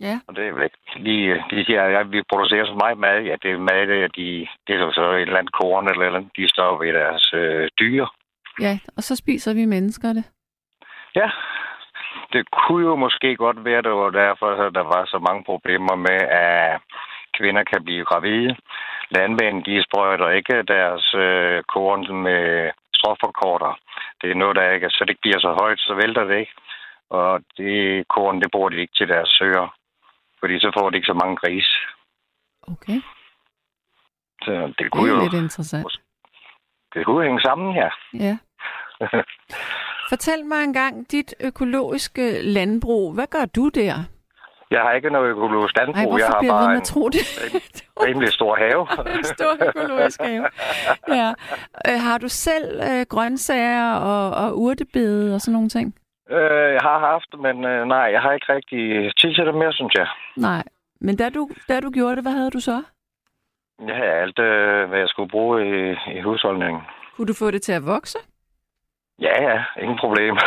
Ja. Og det er ikke lige, de siger, at vi producerer så meget mad. Ja, det er mad, det er, de, det er så et eller andet korn eller eller andet, de står ved deres øh, dyr. Ja, og så spiser vi mennesker det. Ja, det kunne jo måske godt være, det var derfor, at der var så mange problemer med, at kvinder kan blive gravide. Landmænd, de sprøjter ikke deres øh, korn med stråforkorter. Det er noget, der ikke, så det ikke bliver så højt, så vælter det ikke. Og det korn, det bruger de ikke til deres søer. Fordi så får de ikke så mange gris. Okay, Så det det kunne er jo lidt interessant. det kunne hænge sammen, ja. Ja. Fortæl mig engang dit økologiske landbrug. Hvad gør du der? Jeg har ikke noget økologisk Ej, landbrug. jeg har bliver jeg ved bare en tro det? rimelig stor have. en stor økologisk have. Ja. Øh, har du selv øh, grøntsager og, og urtebede og sådan nogle ting? Øh, jeg har haft, men øh, nej, jeg har ikke rigtig tid til det mere, synes jeg. Nej. Men da du, da du gjorde det, hvad havde du så? Jeg har alt, øh, hvad jeg skulle bruge i, i husholdningen. Kunne du få det til at vokse? Ja, ja, ingen problem.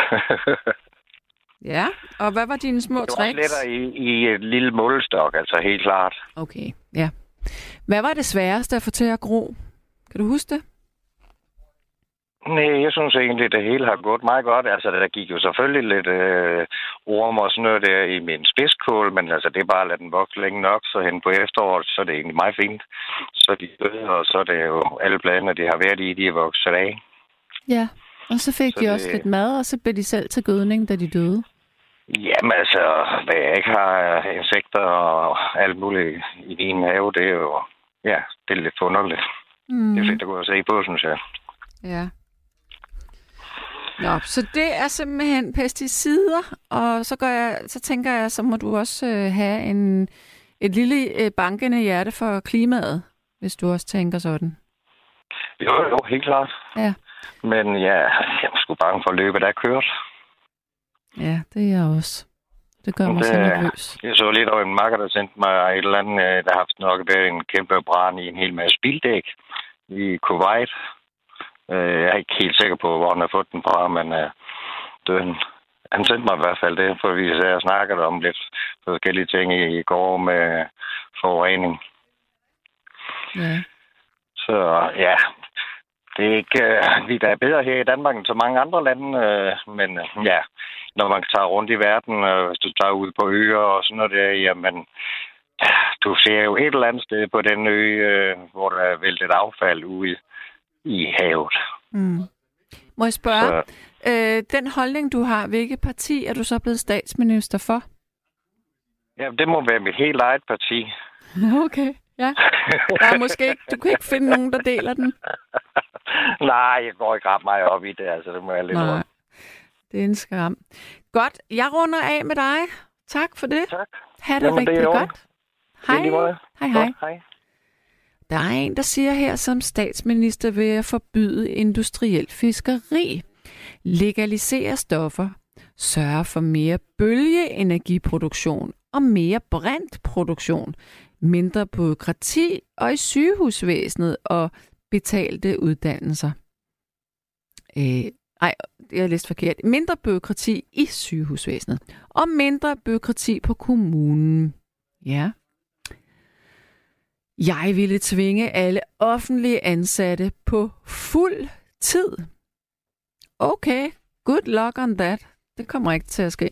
Ja. Og hvad var dine små det var tricks? i, i et lille målestok, altså helt klart. Okay, ja. Hvad var det sværeste at få til at gro? Kan du huske det? Nej, jeg synes egentlig, det hele har gået meget godt. Altså, der gik jo selvfølgelig lidt øh, orm og sådan noget der i min spidskål, men altså, det er bare at lade den vokse længe nok, så hen på efteråret, så er det egentlig meget fint. Så de døde, og så er det jo alle bladene, de har været i, de er vokset af. Ja. Og så fik Så de det- også lidt mad, og så blev de selv til gødning, da de døde. Jamen altså, hvad jeg ikke har insekter og alt muligt i din have, det er jo, ja, det er lidt forunderligt. Mm. Det er fedt at gå og se på, synes jeg. Ja. Nå, så det er simpelthen pesticider, og så, gør jeg, så tænker jeg, så må du også øh, have en, et lille øh, bankende hjerte for klimaet, hvis du også tænker sådan. Jo, jo, helt klart. Ja. Men ja, jeg er sgu bange for løbet, der er kørt. Ja, det er jeg også. Det gør mig Det- så nervøs. Jeg så lidt over en makker, der sendte mig et eller andet, øh, der har haft nok været en kæmpe brand i en hel masse bildæk i Kuwait. Øh, Jeg er ikke helt sikker på, hvor han har fået den fra, men øh, den, han sendte mig i hvert fald det, for vi jeg snakkede om lidt forskellige ting i, i går med forurening. Ja. Så ja, det er ikke, øh, vi der er bedre her i Danmark end så mange andre lande, øh, men øh, ja, når man tager rundt i verden, øh, hvis du tager ud på øer og sådan noget der, jamen, du ser jo et eller andet sted på den ø, øh, hvor der er væltet affald ude i havet. Mm. Må jeg spørge, Så, øh, den holdning, du har, hvilket parti er du så blevet statsminister for? Ja, det må være mit helt eget parti. Okay, ja. Der er måske ikke, du kan ikke finde nogen, der deler den. Nej, jeg går ikke ret meget op i det, altså det må jeg lidt Nej, rundt. det er en skam. Godt, jeg runder af med dig. Tak for det. Tak. Ha' det Jamen, det rigtig godt. Det er lige måde. Hej, hej. Godt, hej. Der er en, der siger her, som statsminister vil jeg forbyde industriel fiskeri, legalisere stoffer, sørge for mere bølgeenergiproduktion og mere brændtproduktion, mindre byråkrati og i sygehusvæsenet og betalte uddannelser. Øh, ej, jeg har læst forkert. Mindre byråkrati i sygehusvæsenet og mindre byråkrati på kommunen. Ja. Jeg ville tvinge alle offentlige ansatte på fuld tid. Okay, good luck on that. Det kommer ikke til at ske.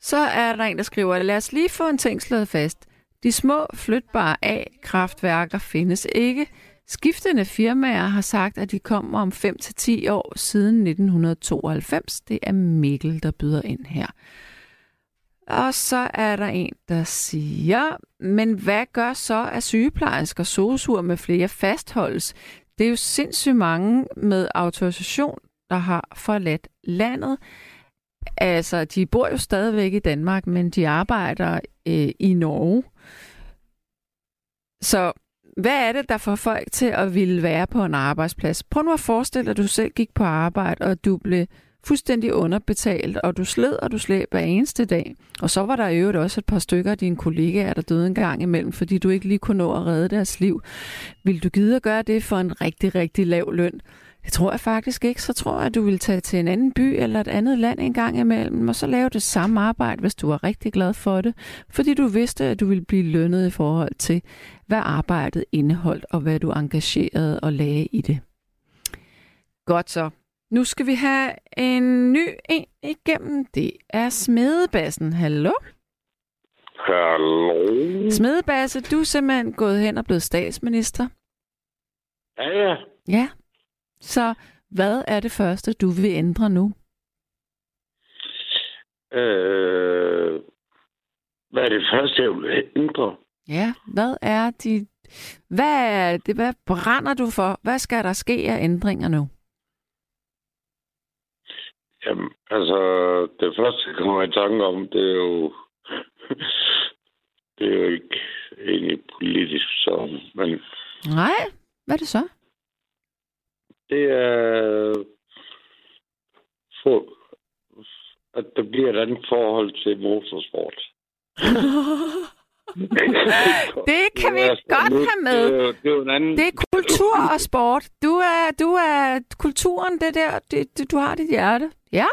Så er der en, der skriver, lad os lige få en ting slået fast. De små flytbare A-kraftværker findes ikke. Skiftende firmaer har sagt, at de kommer om 5-10 år siden 1992. Det er Mikkel, der byder ind her. Og så er der en, der siger, men hvad gør så, at sygeplejersker, sosuer med flere fastholdes? Det er jo sindssygt mange med autorisation, der har forladt landet. Altså, de bor jo stadigvæk i Danmark, men de arbejder øh, i Norge. Så hvad er det, der får folk til at ville være på en arbejdsplads? Prøv nu at forestille dig, at du selv gik på arbejde, og du blev fuldstændig underbetalt, og du sled og du slæb hver eneste dag. Og så var der i øvrigt også et par stykker af dine kollegaer, der døde en gang imellem, fordi du ikke lige kunne nå at redde deres liv. Vil du gide at gøre det for en rigtig, rigtig lav løn? Det tror jeg faktisk ikke. Så tror jeg, at du vil tage til en anden by eller et andet land en gang imellem, og så lave det samme arbejde, hvis du var rigtig glad for det. Fordi du vidste, at du ville blive lønnet i forhold til, hvad arbejdet indeholdt, og hvad du engagerede og lagde i det. Godt så. Nu skal vi have en ny en igennem. Det er Smedebassen. Hallo? Hallo. Smedebasse, du er simpelthen gået hen og blevet statsminister. Ja, ja. Ja. Så hvad er det første, du vil ændre nu? Øh, hvad er det første, jeg vil ændre? Ja, hvad er de... Hvad, er det, hvad brænder du for? Hvad skal der ske af ændringer nu? Jamen, altså, det første, jeg kommer i tanke om, det er jo... det er jo ikke egentlig politisk, så... Men Nej, hvad er det så? det er... For, at der bliver et andet forhold til motorsport. det kan vi Altså, godt have med. Det er, anden... Det er kultur og sport. Du er, du er kulturen, det der, det, du har dit hjerte. Ja,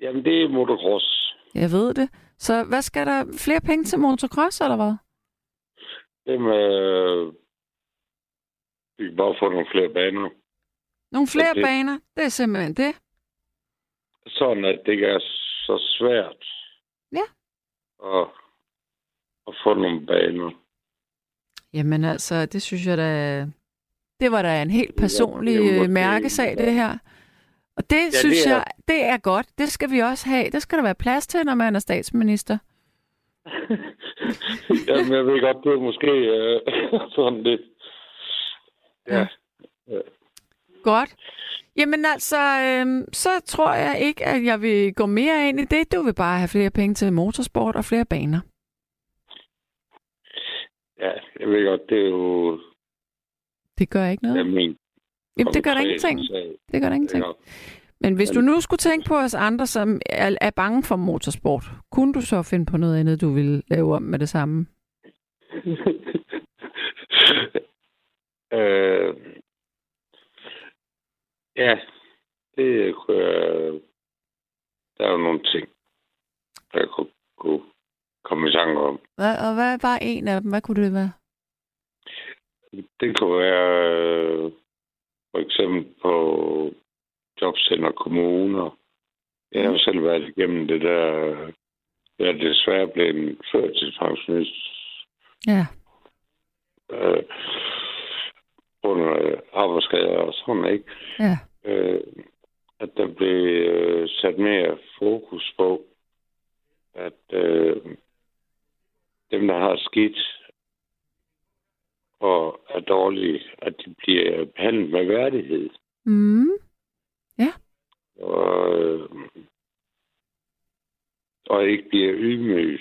Jamen, det er motocross. jeg ved det. Så hvad skal der? Flere penge til motocross, eller hvad? Det med... Vi kan bare få nogle flere baner. Nogle flere det- baner, det er simpelthen det. Sådan, at det ikke er så svært. Ja. At, at få nogle baner. Jamen altså, det synes jeg da... Det var da en helt personlig det er ja, måske- mærkesag, det her. Og det ja, det synes er- jeg, det er godt. Det skal vi også have. Det skal der være plads til, når man er statsminister. Jamen, jeg ved godt, det er måske øh, sådan lidt... Ja. Godt. Jamen altså, øhm, så tror jeg ikke, at jeg vil gå mere ind i det. Du vil bare have flere penge til motorsport og flere baner. Ja, jeg ved godt, det er jo... Det gør ikke noget. Jeg min Jamen, det gør der ingenting. Det gør der ingenting. Men hvis du nu skulle tænke på os andre, som er, er bange for motorsport, kunne du så finde på noget andet, du ville lave om med det samme? øh, ja, det kunne jeg... Der er jo nogle ting, jeg kunne, kunne komme i tanke om. Hvad, og hvad var en af dem? Hvad kunne det være? Det kunne være øh, for eksempel på jobcenter kommuner. Jeg har selv været igennem det der... Jeg er desværre blevet en førtidspensionist Ja. øh, under arbejdsskader og sådan, ikke? Ja. øh, at der blev øh, sat mere fokus på, at øh, dem, der har skidt og er dårlige, at de bliver behandlet med værdighed. Mm. Og, øh, og ikke bliver ydmyget.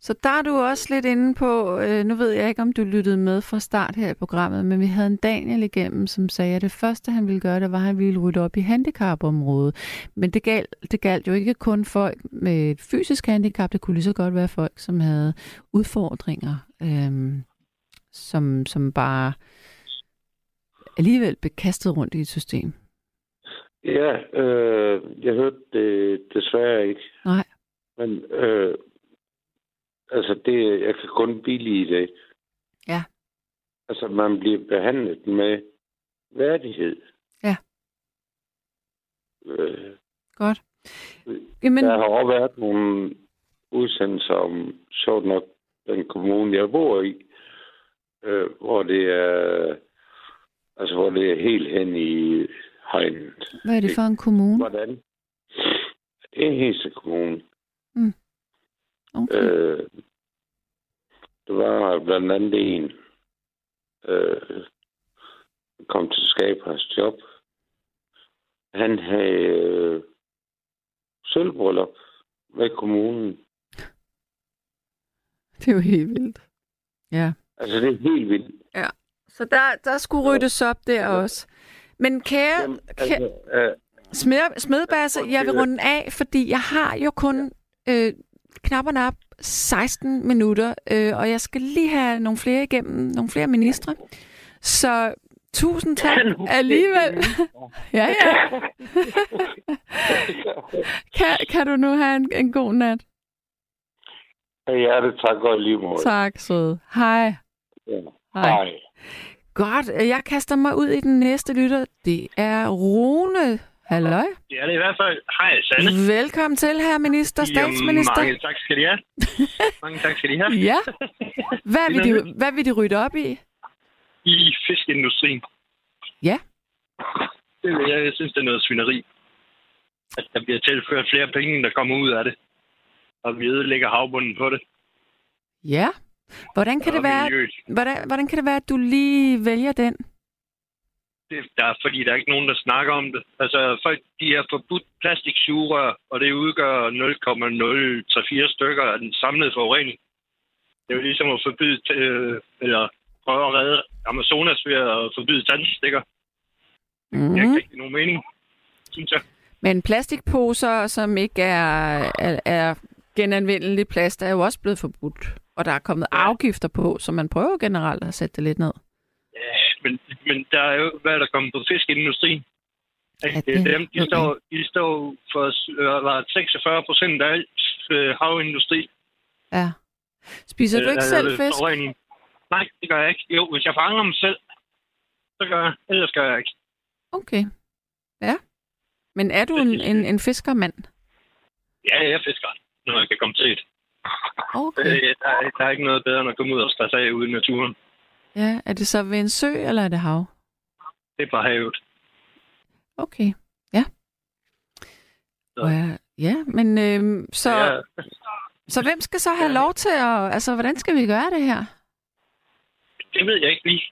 Så der er du også lidt inde på, øh, nu ved jeg ikke, om du lyttede med fra start her i programmet, men vi havde en Daniel igennem, som sagde, at det første, han ville gøre, det var, at han ville rydde op i handicapområdet. Men det galt, det galt jo ikke kun folk med et fysisk handicap, det kunne lige så godt være folk, som havde udfordringer, øh, som, som bare alligevel blev kastet rundt i et system. Ja, øh, jeg hørte det desværre ikke. Nej. Men øh, altså det, jeg kan kun billige det. Ja. Altså man bliver behandlet med værdighed. Ja. Øh, Godt. Jamen, der har også været nogle udsendelser om, sjovt nok, den kommune, jeg bor i, øh, hvor det er, altså hvor det er helt hen i hegnet. hvad er det for en kommune? Hvordan? Det er Hese Kommune. Okay. Øh, der var blandt andet en, øh, kom til at skabe hans job. Han havde øh, sølvbryllup med kommunen. Det er jo helt vildt. Ja. Altså, det er helt vildt. Så der, der skulle ryddes op der også. Men kære, Jamen, kære altså, øh, smed, smedbasse, jeg vil runde af, fordi jeg har jo kun øh, knap og nap 16 minutter, øh, og jeg skal lige have nogle flere igennem, nogle flere ministre. Så tusind tak alligevel. ja, ja. kan, kan du nu have en, en god nat? ja, det tak godt lige måde. Tak, søde. Hej. Ja. Hej. Hej. Godt, jeg kaster mig ud i den næste lytter. Det er Rune. Halløj. Det er det i hvert fald. Hej, Sanne. Velkommen til, herre minister, statsminister. Mange tak skal de have. mange tak skal de have. Ja. Hvad vil, de, hvad vil de rydde op i? I fiskeindustrien. Ja. Det vil jeg, jeg synes, det er noget svineri. At der bliver tilført flere penge, end der kommer ud af det. Og vi ødelægger havbunden på det. Ja. Hvordan kan, Og det være, miljøet. hvordan, hvordan kan det være, at du lige vælger den? Det, der er, fordi der er ikke nogen, der snakker om det. Altså, folk de har forbudt plastiksugerør, og det udgør 0,034 stykker af den samlede forurening. Det er jo ligesom at forbyde, øh, eller prøve at redde Amazonas ved at forbyde tandstikker. Det Mm. giver ikke rigtig nogen mening, synes jeg. Men plastikposer, som ikke er, er, er genanvendelig plast, er jo også blevet forbudt. Og der er kommet afgifter på, så man prøver generelt at sætte det lidt ned. Men, men der er jo, hvad er der kommet på fiskeindustrien? Ja, det dem, de, ved står, de står for øh, var 46 procent af alt øh, havindustri. Ja. Spiser du Øh, ikke altså, selv fisk? forurening. Nej, det gør jeg ikke. Jo, hvis jeg fanger dem selv, så gør jeg. Ellers gør jeg ikke. Okay. Ja. Men er du en, en, en fiskermand? Ja, jeg fisker, når jeg kan komme til det. Okay. Øh, der, er, der er ikke noget bedre, end at komme ud og stresse af ude i naturen. Ja, er det så ved en sø, eller er det hav? Det er bare havet. Okay. Ja. Så. Og ja, ja, men øhm, så, Ja, så hvem skal så have lov til at... Altså, hvordan skal vi gøre det her? det ved jeg ikke lige.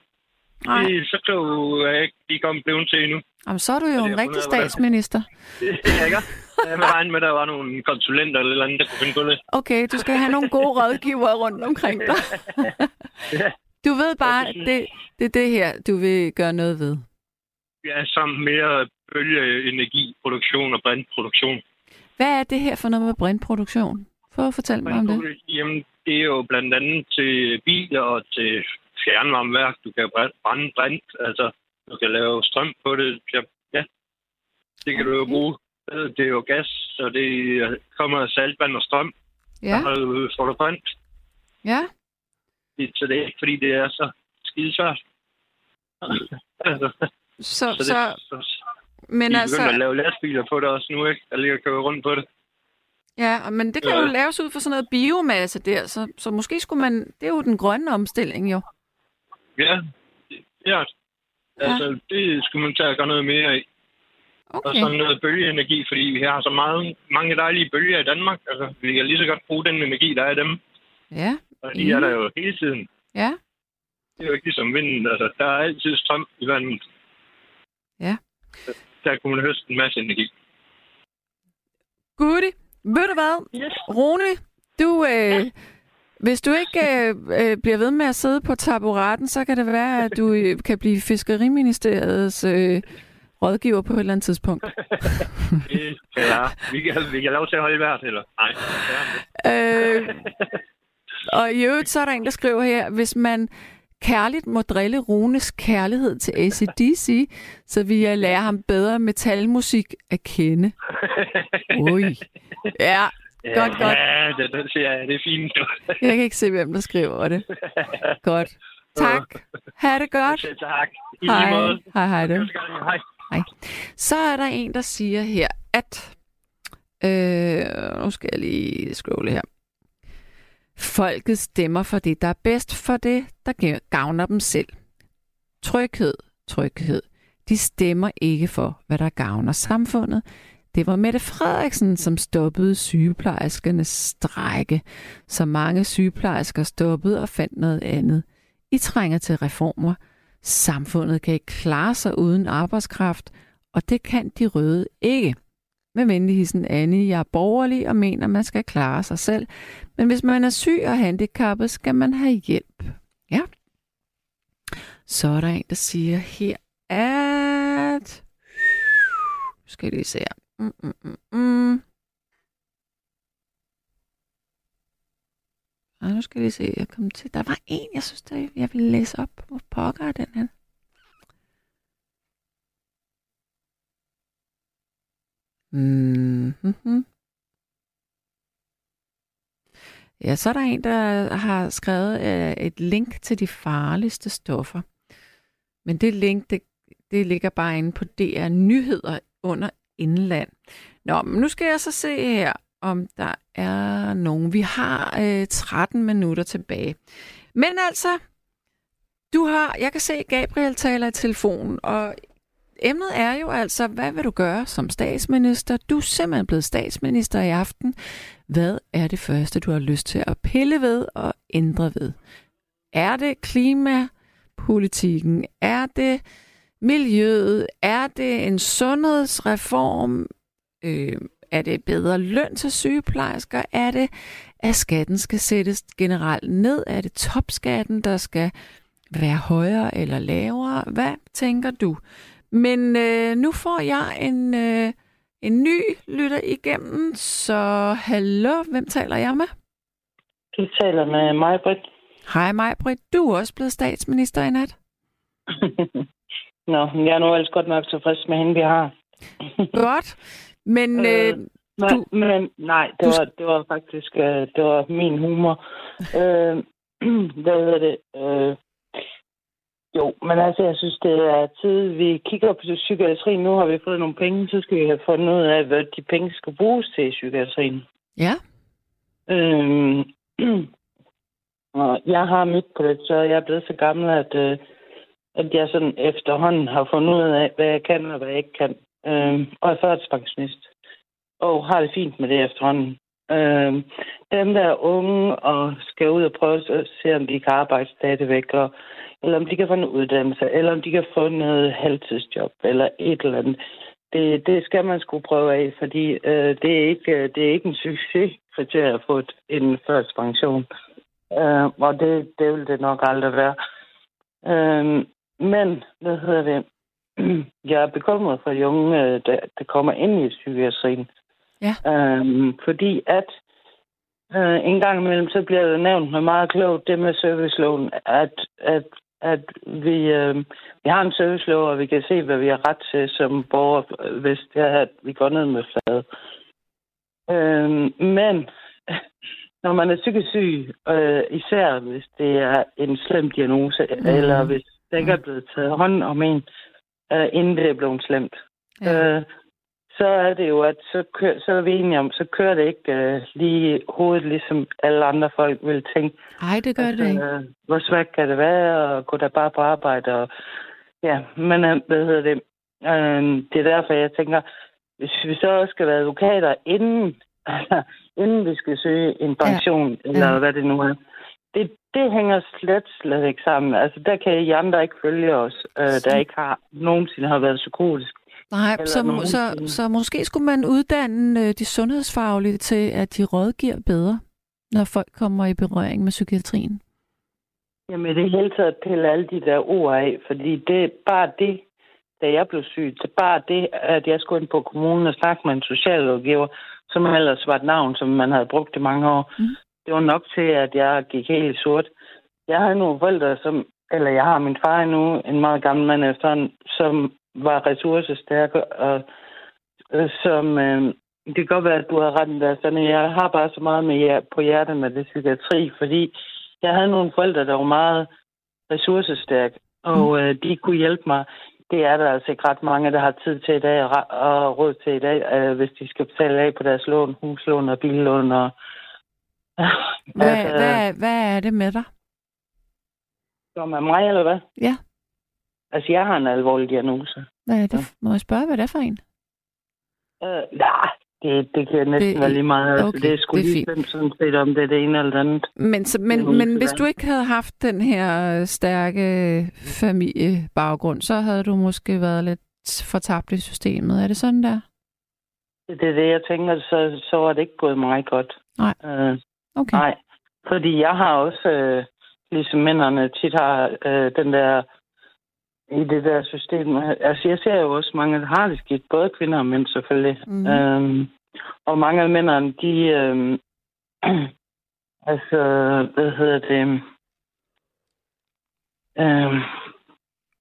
Nej. Det, så klog er jeg ikke lige kommet blevet til endnu. Jamen, så er du jo en rigtig statsminister. Det er jeg ikke. Jeg vil regne med, at der var nogle konsulenter eller andet, der kunne finde på det. Okay, du skal have nogle gode rådgivere rundt omkring dig. Du ved bare, det, det er det her, du vil gøre noget ved. Ja, samt mere bølgeenergiproduktion og brintproduktion. Hvad er det her for noget med brintproduktion? Prøv at fortælle mig om det. Jamen, det er jo blandt andet til biler og til fjernvarmeværk. Du kan bræ- brænde brint, altså du kan lave strøm på det. Ja, det kan du jo bruge. Det er jo gas, så det kommer af saltvand og strøm. Ja, du får du brint. ja. Det- Så det er ikke, fordi det er så skide svært. altså, Så, så, det, så, så, men de altså, at lave lastbiler på det også nu, ikke? Der ligger og kører rundt på det. ja, men det kan Ja. jo laves ud for sådan noget biomasse der, så, så måske skulle man, det er jo den grønne omstilling jo. Ja, Ja. Altså, det skulle man tage at gøre noget mere. Og Okay. sådan noget bølgeenergi, fordi vi har så mange, mange dejlige bølger i Danmark. Altså, vi kan lige så godt bruge den energi, der er i dem. Ja. Og de er der jo hele tiden. Ja. Det er jo ikke ligesom vinden. Altså, der er altid strøm i vandet. Ja. Der kunne man høste en masse energi. Goody. Ved du hvad? Yes. Rune, du, øh, hvis du ikke øh, øh, bliver ved med at sidde på taburetten, så kan det være, at du øh, kan blive Fiskeriministeriets øh, rådgiver på et eller andet tidspunkt. Jeg. Vi kan, vi kan lov til at holde i hvert, eller? Nej. Ja, øh, og i øvrigt, så er der en, der skriver her, hvis man kærligt må drille Runes kærlighed til ACDC, så vil jeg lære ham bedre metalmusik at kende. Ui. Ja, Godt, godt. Ja, det, det jeg. Det er fint. jeg kan ikke se, hvem der skriver det. Godt. Tak. Ha' det godt. Selv tak. I Hej. Hej, hej. Du. Hej. Så er der en, der siger her, at... Øh, nu skal jeg lige scrolle her. Folket stemmer for det, der er bedst for det, der gavner dem selv. Tryghed, tryghed. De stemmer ikke for, hvad der gavner samfundet. Det var Mette Frederiksen, som stoppede sygeplejerskernes strække. Så mange sygeplejersker stoppede og fandt noget andet. I trænger til reformer. Samfundet kan ikke klare sig uden arbejdskraft, og det kan de røde ikke. Med venlig hilsen Annie, jeg er borgerlig og mener, man skal klare sig selv. Men hvis man er syg og handicappet, skal man have hjælp. Ja. Så er der en, der siger her, at... Nu skal jeg lige se her. Mm, mm, mm, mm. Ej, nu skal jeg lige se, jeg kom til. Der var en, jeg synes, der, jeg ville læse op. Hvor pokker er den her? Mm-hmm. Ja, så er der en, der har skrevet øh, et link til de farligste stoffer. Men det link, det, det ligger bare inde på DR Nyheder under Indland. Nå, men nu skal jeg så se her, om der er nogen. Vi har øh, 13 minutter tilbage. Men altså, du har, jeg kan se, Gabriel taler i telefonen, og emnet er jo altså, hvad vil du gøre som statsminister? Du er simpelthen blevet statsminister i aften. Hvad er det første, du har lyst til at pille ved og ændre ved? Er det klimapolitikken? Er det miljøet? Er det en sundhedsreform? Øh, er det bedre løn til sygeplejersker? Er det, at skatten skal sættes generelt ned? Er det topskatten, der skal være højere eller lavere? Hvad tænker du? Men øh, nu får jeg en, øh, en ny lytter igennem, så hallo, hvem taler jeg med? Du taler med mig, Britt. Hej mig, Britt. Du er også blevet statsminister i nat. Nå, jeg er nu ellers godt nok tilfreds med hende, vi har. Godt. Men øh, Øh, Men, Du- men nej, det du- var, det var faktisk øh, det var min humor. øh, hvad hedder det? Øh, jo, men altså, jeg synes, det er tid, vi kigger på psykiatrien. Nu har vi fået nogle penge, så skal vi have fundet ud af, hvad de penge skal bruges til i psykiatrien. ja, Øhm, og jeg har mit på det, så jeg er blevet så gammel, at, øh, at jeg sådan efterhånden har fundet ud af, hvad jeg kan og hvad jeg ikke kan. Øhm, og er førtidspensionist. Og har det fint med det efterhånden. Øh, dem, der er unge og skal ud og prøve at se, om de kan arbejde stadigvæk, og, eller om de kan få en uddannelse, eller om de kan få noget halvtidsjob, eller et eller andet. Det, det skal man skulle prøve af, fordi øh, det, er ikke, øh, det er ikke en succeskriterie at få et, en førtidspension. Øh, og det, det vil det nok aldrig være. Øh, men, hvad hedder det? Jeg er bekymret for de unge, øh, der, der kommer ind i psykiatrien. Ja. Øh, fordi at øh, en gang imellem, så bliver det nævnt med meget klogt, det med serviceloven, at, at, at vi, øh, vi har en servicelov, og vi kan se, hvad vi har ret til som borger, hvis det er, at vi går ned med fladet. Øh, men når man er psykisk syg, øh, især hvis det er en slem diagnose, mm. eller hvis der ikke er blevet taget hånd om en, øh, inden det er blevet slemt, ja. øh, så er det jo, at så, kører, så er vi enige om, så kører det ikke øh, lige hovedet, ligesom alle andre folk vil tænke. Ej, det gør det ikke. Øh, hvor svært kan det være, og gå der bare på arbejde, og Ja, men øh, hvad hedder det? Øh, det er derfor, jeg tænker, hvis vi så også skal være advokater, inden, altså, inden vi skal søge en pension, ja. eller Ja. hvad det nu er, det, det hænger slet, slet ikke sammen. Altså, der kan I andre ikke følge os, øh, der ikke har nogensinde har været psykotisk. Nej, så, nogen så, ting. så måske skulle man uddanne øh, de sundhedsfaglige til, at de rådgiver bedre, når folk kommer i berøring med psykiatrien. Jamen, det hele taget pille alle de der ord af, fordi det er bare det, da jeg blev syg, det er bare det, at jeg skulle ind på kommunen og snakke med en socialrådgiver, som ellers var et navn, som man havde brugt i mange år. Mm. Det var nok til, at jeg gik helt i sort. Jeg havde nogle forældre, som, eller jeg har min far nu, en meget gammel mand efterhånden, som var ressourcestærke, og øh, som, øh, det kan godt være, at du har ret i det, sådan, jeg har bare så meget med jer, på hjertet med det psykiatri, fordi jeg havde nogle forældre, der var meget ressourcestærke, og øh, de kunne hjælpe mig. Det er der altså ikke ret mange, der har tid til i dag og råd til i dag, øh, hvis de skal betale af på deres lån, huslån og billån. Og, Hvad, Altså- hvad, hvad er det med dig? Som er mig, eller hvad? Ja. Altså, jeg har en alvorlig diagnose. Hvad er det? Må jeg spørge, hvad det er for en? Øh, nej, det, det kan næsten Det- være lige meget. Altså, okay, det er sgu det er lige fint. sådan set, om det er det ene eller det andet. Men, så, men, men hvis du ikke havde haft den her øh, stærke familiebaggrund, så havde du måske været lidt fortabt i systemet. Er det sådan der? Det er det, jeg tænker, så, så var det ikke gået mig godt. Nej. Øh, Okay. Nej, fordi jeg har også, øh, ligesom mændene tit har, øh, den der, i det der system. Altså, jeg ser jo også mange, der har det skidt, både kvinder og mænd selvfølgelig. Mhm. Øhm, og mange af mændene, de, øh, altså, hvad hedder det, øh,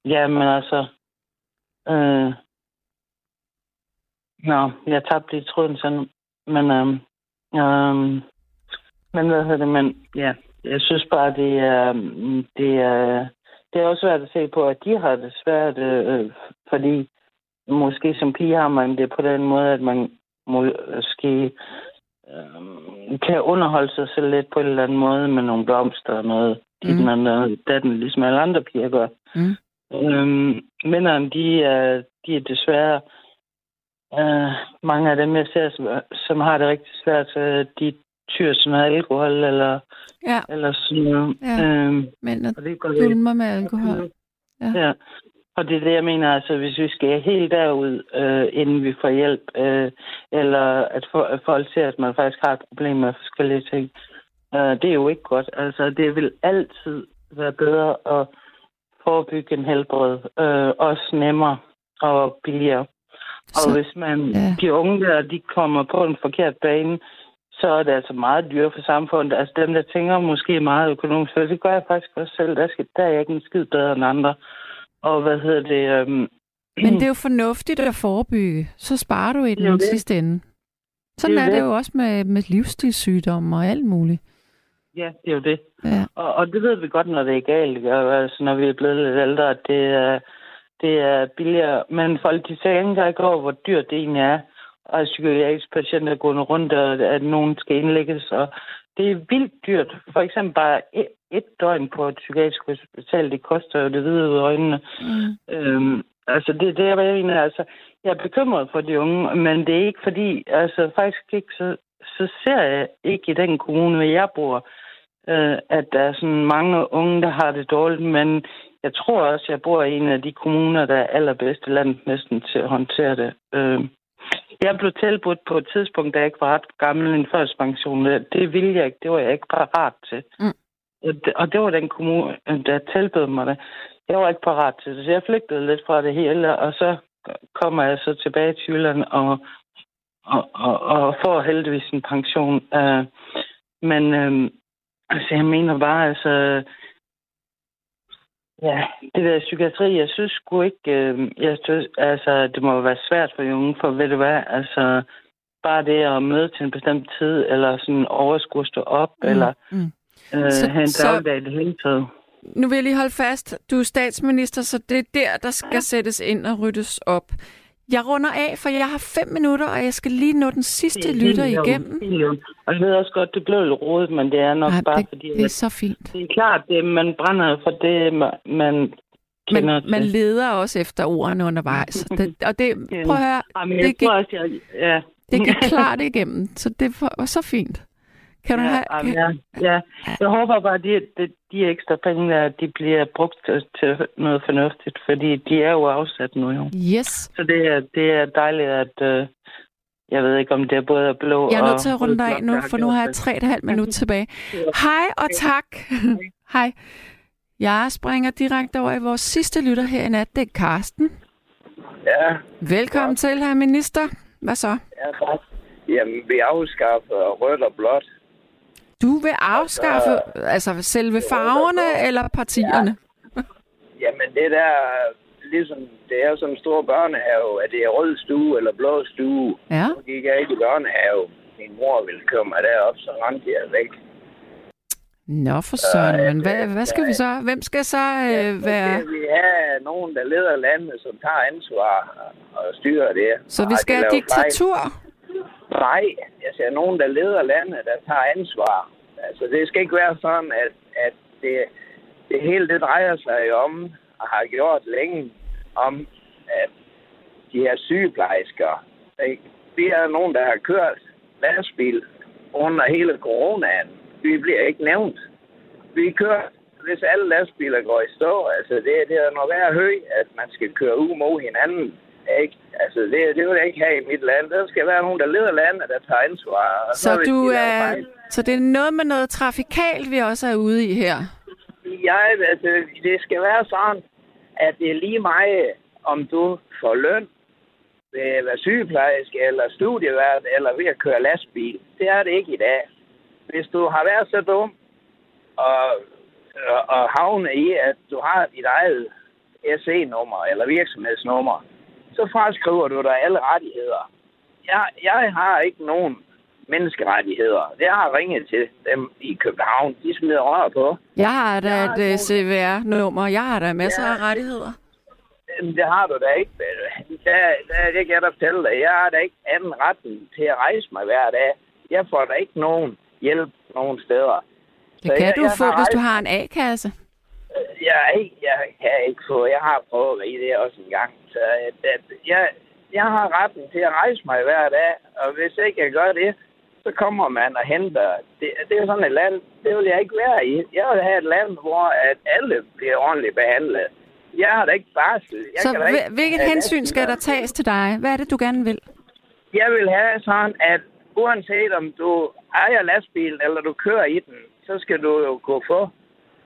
ja, men altså, øh, nå, jeg tabte lige tråden sådan, men, øh, øh, men hvad hedder det, men ja, jeg synes bare, det er, mm, det er, det er også svært at se på, at de har det svært, øh, fordi måske som pige har man det på den måde, at man måske øh, kan underholde sig selv lidt på en eller anden måde med nogle blomster og noget. Mm. Man er datten, ligesom alle andre piger gør. Mm. Øhm, mændene, de er, de er desværre øh, mange af dem, jeg ser, som, som har det rigtig svært, så de tyr noget alkohol eller, Ja, eller sådan noget. Ja. Øhm, men at og det går dulmer med alkohol. Ja. Ja. Og det er det, jeg mener, altså hvis vi skal helt derud, øh, inden vi får hjælp, øh, eller at, for, at folk ser, at man faktisk har et problem med forskellige ting, øh, det er jo ikke godt. Altså det vil altid være bedre at forebygge en helbred, øh, også nemmere og billigere. Og Så- hvis man, ja. de unge der, de kommer på en forkert bane, så er det altså meget dyrt for samfundet. Altså dem, der tænker måske meget økonomisk, for det gør jeg faktisk også selv. Der, skal, der er jeg ikke en skid bedre end andre. Og hvad hedder det? Øhm, Men det er jo fornuftigt at forebygge. Så sparer du i den sidste ende. Sådan Det er er det det. jo også med, med livsstilssygdomme og alt muligt. ja, det er jo det. Ja. Og, og det ved vi godt, når det er galt. ikke? Og Altså, når vi er blevet lidt ældre, at det er, det er billigere. Men folk, de tænker ikke over, hvor dyrt det egentlig er. Og psykiatriske patienter gående rundt, og at nogen skal indlægges. Og det er vildt dyrt. For eksempel bare et, et døgn på et psykiatrisk hospital, det koster jo det hvide ud af øjnene. Mm. Øhm, altså, det er det, jeg mener. Altså, jeg er bekymret for de unge, men det er ikke fordi, altså faktisk ikke, så, så ser jeg ikke i den kommune, hvor jeg bor, øh, at der er sådan mange unge, der har det dårligt, men jeg tror også, jeg bor i en af de kommuner, der er allerbedst i landet næsten til at håndtere det. Øh, jeg blev tilbudt på et tidspunkt, da jeg ikke var ret gammel, en førstepension. Det ville jeg ikke. Det var jeg ikke parat til. Mm. Og det- var den kommune, der tilbød mig det. Jeg var ikke parat til det, så jeg flygtede lidt fra det hele, og så kommer jeg så tilbage til Jylland og, og, og, og får heldigvis en pension. Uh, men uh, altså, jeg mener bare, altså, ja, det der psykiatri, jeg synes sgu ikke, uh, jeg synes, altså, det må være svært for unge, for ved du hvad, altså, bare det at møde til en bestemt tid, eller sådan overskue at stå op, mm. eller Mm. uh, Så- have en dagligdag i det hele taget. Nu vil jeg lige holde fast. Du er statsminister, så det er der, der skal sættes ind og ryddes op. Jeg runder af, for jeg har fem minutter, og jeg skal lige nå den sidste er lytter igennem. Og jeg ved også godt, det blev lidt rodet, men det er nok Nej, bare det, fordi, det er så fint. det er klart, det man brænder for det, man, kender man, leder også efter ordene undervejs. Det, og det, prøv at høre, Jamen, det gik, tror også, jeg, ja. det gik klart igennem, så det var så fint. Kan du ja, have... Kan, ja, ja. Jeg håber bare, at de, de, de ekstra penge, der, de bliver brugt til, noget fornuftigt, fordi de er jo afsat nu jo. yes. Så det er, det er dejligt, at øh, jeg ved ikke, om det er både blå Jeg er og nødt til at runde dig af nu, for nu har jeg tre og et halvt minut tilbage. Hej og tak. Hej. Jeg springer direkte over i vores sidste lytter her i nat. Det er Karsten. Ja, Velkommen til, herr minister. Hvad så? ja, tak. Jamen, vi afskaffer rødt og blåt. Du vil afskaffe altså selve farverne eller partierne? Jamen, det der, ligesom, det er som en stor børnehave, at det er rød stue eller blå stue. Ja. Nu gik jeg ikke i børnehave. Min mor ville køre mig derop, så rendte jeg væk. Nå for søren, men hvad, hvad skal vi så? Hvem skal så øh, være... Vi have nogen, der leder landet, som tager ansvar og styrer det. Så vi skal have diktatur? fejl. Nej, jeg siger nogen, der leder landet, der tager ansvar. Altså, det skal ikke være sådan, at, at det, det hele det drejer sig om, og har gjort længe, om, at de her sygeplejersker, ikke? vi er nogen, der har kørt lastbil under hele coronaen. Vi bliver ikke nævnt. Vi kører, hvis alle lastbiler går i stå, altså det, det er noget værd høj, at man skal køre ud mod hinanden. Ikke? Altså, det, det vil jeg ikke have i mit land. Der skal være nogen, der leder landet, der tager ansvar. Så hvis du er... fejl- Så det er noget med noget trafikalt, vi også er ude i her. Jeg, altså, det skal være sådan, at det er lige meget, om du får løn ved at være sygeplejerske, eller studievært, eller ved at køre lastbil. Det er det ikke i dag. Hvis du har været så dum og, og, og havne i, at du har dit eget SE-nummer eller virksomhedsnummer, så fraskriver du dig alle rettigheder. Jeg, jeg har ikke nogen menneskerettigheder. Jeg har ringet til dem i København. De smider rør på. Jeg har da Jeg et øh, CVR-nummer. Jeg har da masser Ja. af rettigheder. Jamen, det har du da ikke. Der, der, det kan jeg da fortælle dig. Jeg har da ikke anden retten til at rejse mig hver dag. Jeg får da ikke nogen hjælp nogen steder. Det Så kan jeg- du jeg få, hvis du har en A-kasse. Jeg, ikke, jeg kan ikke få. Jeg har prøvet i det også en gang. Så at, at jeg, jeg har retten til at rejse mig hver dag. Og hvis ikke jeg gør det, så kommer man og henter. Det, det er sådan et land, det vil jeg ikke være i. Jeg vil have et land, hvor at alle bliver ordentligt behandlet. Jeg har da ikke barsel. Jeg Så kan da ikke hvilket hensyn skal der tages til dig? Hvad er det, du gerne vil? Jeg vil have sådan, at uanset om du ejer lastbilen, eller du kører i den, så skal du jo kunne få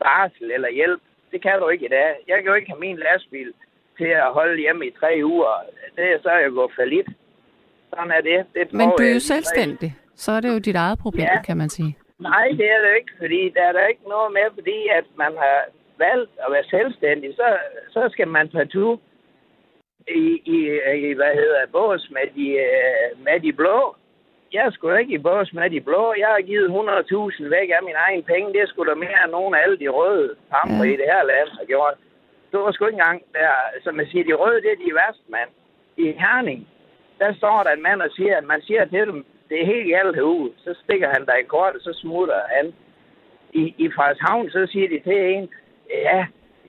barsel eller hjælp. Det kan du ikke i dag. Jeg kan jo ikke have min lastbil til at holde hjemme i tre uger. Det er så jeg gået for lidt. Sådan er det. det Men du er jo tre- selvstændig. Så er det jo dit eget problem, Ja. kan man sige. Nej, det er det ikke, fordi der er der ikke noget med, fordi at man har valgt at være selvstændig, så, så skal man partout i, i, i, hvad hedder bås med de, øh, med de blå. Jeg er sgu ikke i bås med de blå. Jeg har givet 100.000 væk af min egen penge. Det er sgu da mere end nogen af alle de røde pamper Ja. i det her land har gjort. Det var sgu ikke engang der, som man siger, de røde, det er de værste, mand. I Herning, der står der en mand og siger, at man siger til dem, det er helt galt herude. Så stikker han dig i kort, og så smutter han. I, i Frederikshavn, så siger de til en, ja,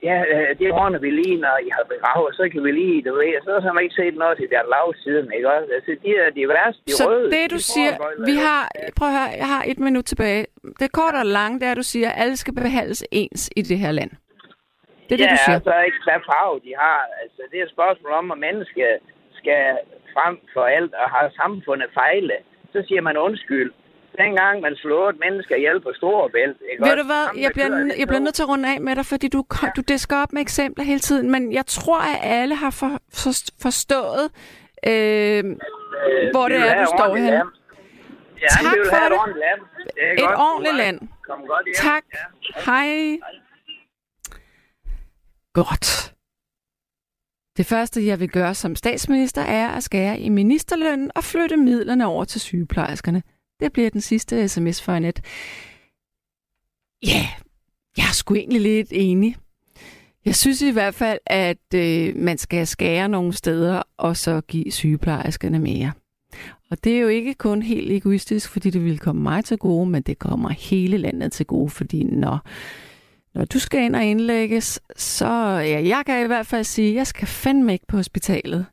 ja, øh, det ordner vi lige, når I har begravet, så kan vi lige, du ved, så har man ikke set noget til der lav siden, ikke også? Altså, de er de værste, de Så røde. det, du de siger, vi har, prøv at høre, jeg har et minut tilbage. Det korte og lange, det er, at du siger, at alle skal behandles ens i det her land. Det er det, ja, du siger. altså ikke hvad farve de har. Altså, det er et spørgsmål om, at mennesker skal frem for alt og har samfundet fejle. Så siger man undskyld. Dengang man slog et menneske ihjel på Storebælt. ikke Ved du hvad, Ham, der jeg bliver, det jeg bliver nødt til at runde af med dig, fordi du, kom- du disker op med eksempler hele tiden, men jeg tror, at alle har for, for, forstået, øh, hvor Vi det er, du står henne. land. Ja, Tak vi vil for have et det. ordentligt land. Det Et ordentligt land. Kom godt hjem. Tak. Ja. Hej. Godt. Det første, jeg vil gøre som statsminister, er at skære i ministerlønnen og flytte midlerne over til sygeplejerskerne. Det bliver den sidste sms for net. Ja, jeg er sgu egentlig lidt enig. Jeg synes i hvert fald, at øh, man skal skære nogle steder, og så give sygeplejerskerne mere. Og det er jo ikke kun helt egoistisk, fordi det vil komme mig til gode, men det kommer hele landet til gode, fordi når når du skal ind og indlægges, så ja, jeg kan i hvert fald sige, at jeg skal fandme ikke på hospitalet.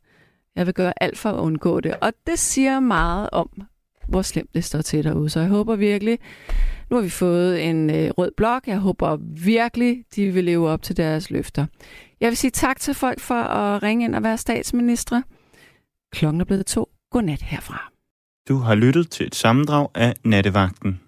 Jeg vil gøre alt for at undgå det. Og det siger meget om, hvor slemt det står til derude. Så jeg håber virkelig, nu har vi fået en øh, rød blok. Jeg håber virkelig, de vil leve op til deres løfter. Jeg vil sige tak til folk for at ringe ind og være statsminister. Klokken er blevet to. Godnat herfra. Du har lyttet til et sammendrag af Nattevagten.